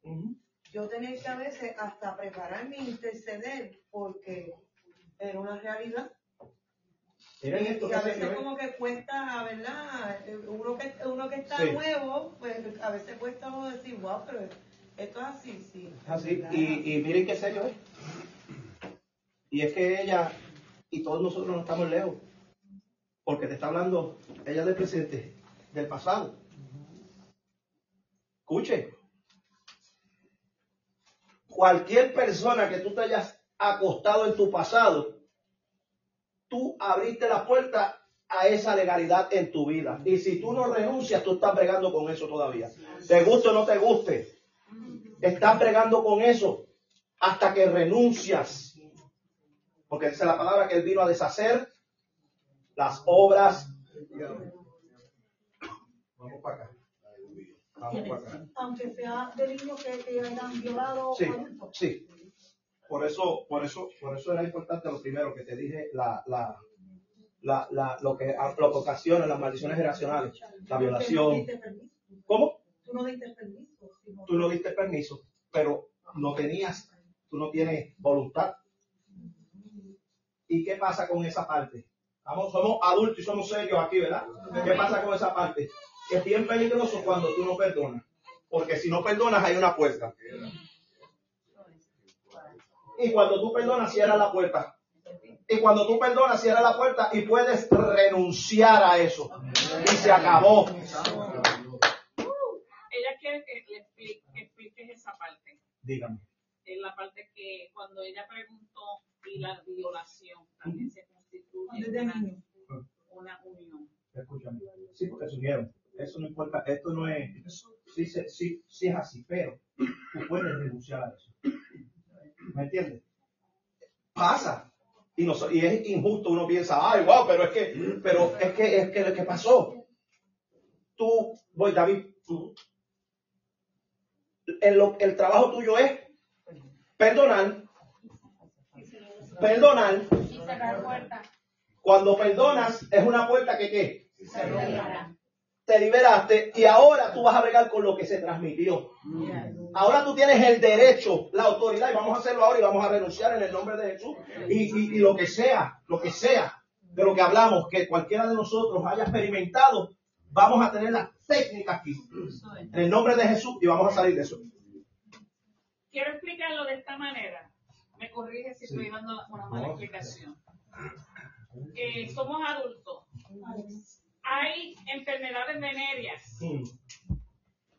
yo tener que a veces hasta prepararme e interceder porque era una realidad. Y- y que a veces como que cuesta, ¿verdad? Eh, Uno que, uno que está Sí. nuevo, pues a veces cuesta uno decir, wow, pero esto es así, sí. Así, y, y miren qué serio es. Y es que ella y todos nosotros no estamos lejos. Porque te está hablando ella del presente, del pasado. Escuche. Cualquier persona que tú te hayas acostado en tu pasado, tú abriste la puerta a esa legalidad en tu vida. Y si tú no renuncias, tú estás bregando con eso todavía. Te guste o no te guste, estás bregando con eso hasta que renuncias. Porque es la palabra que él vino a deshacer las obras. Vamos para acá. Vamos para acá. Aunque sea de niños que, que hayan violado Sí, o sí. Por eso, por eso, por eso era importante lo primero que te dije, la, la, la, la- lo que lo que ocasiona las maldiciones generacionales, la violación. ¿Cómo? Tú no diste permiso. Tú no diste permiso, pero no tenías, tú no tienes voluntad. ¿Y qué pasa con esa parte? Vamos, somos adultos y somos serios aquí, ¿verdad? ¿Qué pasa con esa parte? Que es bien peligroso cuando tú no perdonas. Porque si no perdonas hay una puerta. Y cuando tú perdonas, cierra la puerta. Y cuando tú perdonas, cierra la puerta y puedes renunciar a eso. Y se acabó. Ella quiere que le expli- que expliques esa parte. Dígame. Es la parte que cuando ella preguntó y la violación también se constituye una, una unión. Escúchame. Sí, porque se unieron. Eso no importa. Esto no es. Sí, sí, sí, sí es así, pero tú puedes renunciar a eso. ¿Me entiendes? Pasa. Y, no, y es injusto. Uno piensa, ay, wow, pero es que, pero es que, es que lo que pasó. Tú, voy, David, tú. El, lo- el trabajo tuyo es perdonar. Perdonar. Y cerrar puerta. Cuando perdonas, es una puerta que, ¿qué? Se libera. te liberaste y ahora tú vas a bregar con lo que se transmitió. Ahora tú tienes el derecho, la autoridad y vamos a hacerlo ahora y vamos a renunciar en el nombre de Jesús. Y, y- y lo que sea, lo que sea de lo que hablamos, que cualquiera de nosotros haya experimentado, vamos a tener la técnica aquí. En el nombre de Jesús y vamos a salir de eso. Quiero explicarlo de esta manera. Me corrige si estoy dando una mala No. explicación. Eh, somos adultos. Hay enfermedades venéreas.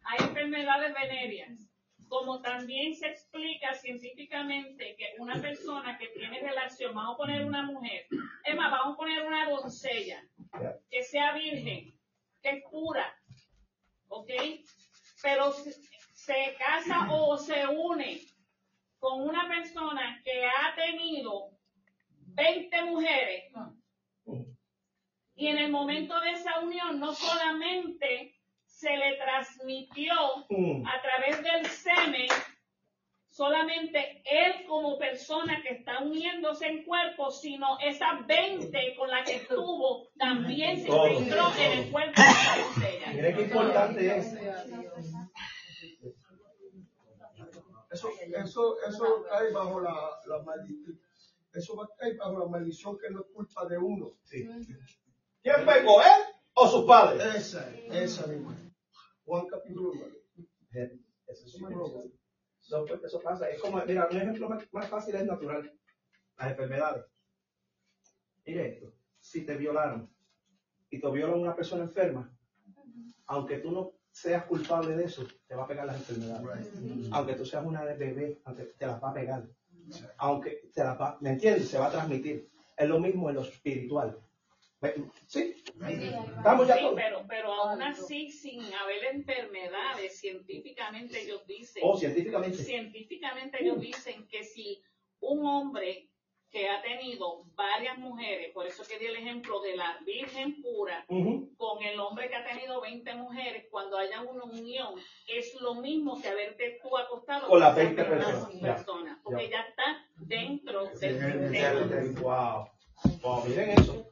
Hay enfermedades venéreas como también se explica científicamente que una persona que tiene relación, vamos a poner una mujer, es más, vamos a poner una doncella, que sea virgen, que es pura, ¿ok? Pero se casa o se une con una persona que ha tenido 20 mujeres y en el momento de esa unión no solamente se le transmitió Mm. a través del semen, solamente él como persona que está uniéndose en cuerpo, sino esas 20 con las que estuvo también se infiltró en el cuerpo de. Mire qué importante es. Eso, eso, eso cae bajo la, la maldición. Eso va a caer bajo la maldición que no es culpa de uno. ¿Quién pecó, él o sus padres? Esa, esa misma. Juan capítulo 9. Eso sí. No, pues eso pasa. Es como, mira, un ejemplo más, más fácil es natural. Las enfermedades. Mire esto. Si te violaron y te viola una persona enferma, aunque tú no seas culpable de eso, te va a pegar las enfermedades. Aunque tú seas una bebé, aunque te las va a pegar. Aunque te las va, ¿me entiendes? Se va a transmitir. Es lo mismo en lo espiritual. ¿Sí? Estamos ya Sí, todos. pero, pero aún así, sin haber enfermedades, científicamente ellos dicen, Oh, científicamente. científicamente ellos dicen que si un hombre que ha tenido varias mujeres, por eso que di el ejemplo de la virgen pura, con el hombre que ha tenido 20 mujeres, cuando haya una unión, es lo mismo que haberte tú acostado Con las esas 20 mismas personas, ya, porque ya. ya está dentro del Del- sistema. Wow. Wow, miren eso.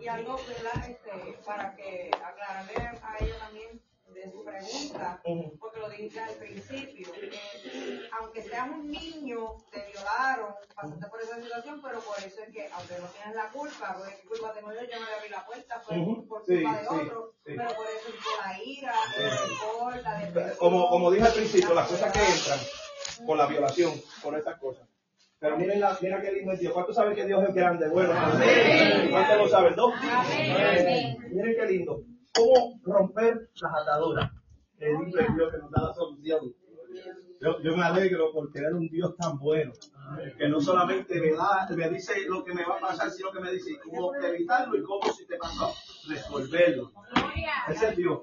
Y algo, ¿verdad? Este, para que aclararle a ella también de su pregunta, porque lo dijiste al principio, eh, aunque seas un niño, te violaron, pasaste por esa situación, pero por eso es que, aunque no tienes la culpa, porque qué culpa tengo yo, yo no le abrí la puerta, fue por Sí, culpa de sí, otro, sí. pero por eso es por la ira, el rencor, la depresión. Como, como dije al principio, la las cosas que entran con la violación, con estas cosas. Pero miren, la, mira qué lindo es Dios. ¿Cuántos saben que Dios es grande? Bueno, ¿cuántos lo saben? ¿Dos? Miren qué lindo. ¿Cómo romper las ataduras? Es Dios que nos da la solución. Yo, yo me alegro por tener un Dios tan bueno, que no solamente me da, me dice lo que me va a pasar, sino que me dice cómo evitarlo y cómo si te pasó, resolverlo. Ese es Dios.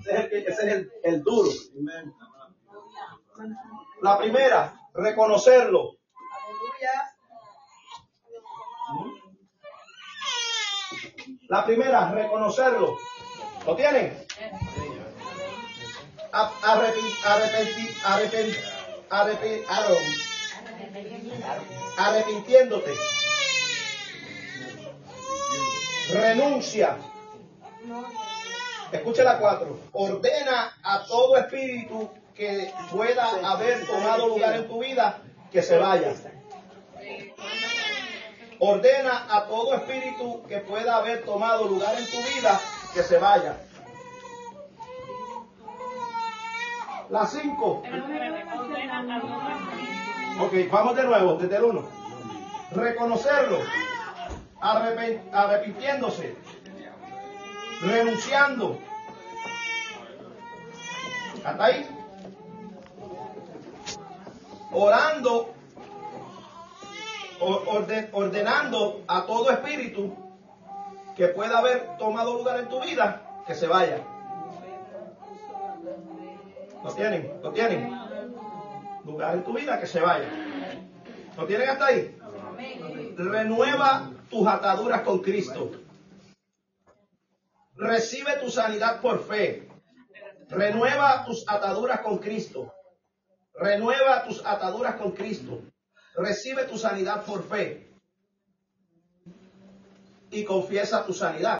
Ese es el, ese es el, el duro. La primera, reconocerlo. La primera, reconocerlo. ¿Lo tienen? Arrepintiéndote. Renuncia. Escucha la cuatro. Ordena a todo espíritu que pueda haber tomado lugar en tu vida que se vaya. Ordena a todo espíritu que pueda haber tomado lugar en tu vida que se vaya. La cinco. Ok, vamos de nuevo, desde el uno. Reconocerlo, arrepen- arrepintiéndose, renunciando. ¿Hasta ahí? Orando, ordenando a todo espíritu que pueda haber tomado lugar en tu vida, que se vaya. ¿Lo tienen? ¿Lo tienen? Lugar en tu vida, que se vaya. ¿Lo tienen hasta ahí? Renueva tus ataduras con Cristo. Recibe tu sanidad por fe. Renueva tus ataduras con Cristo. Renueva tus ataduras con Cristo. Recibe tu sanidad por fe. Y confiesa tu sanidad.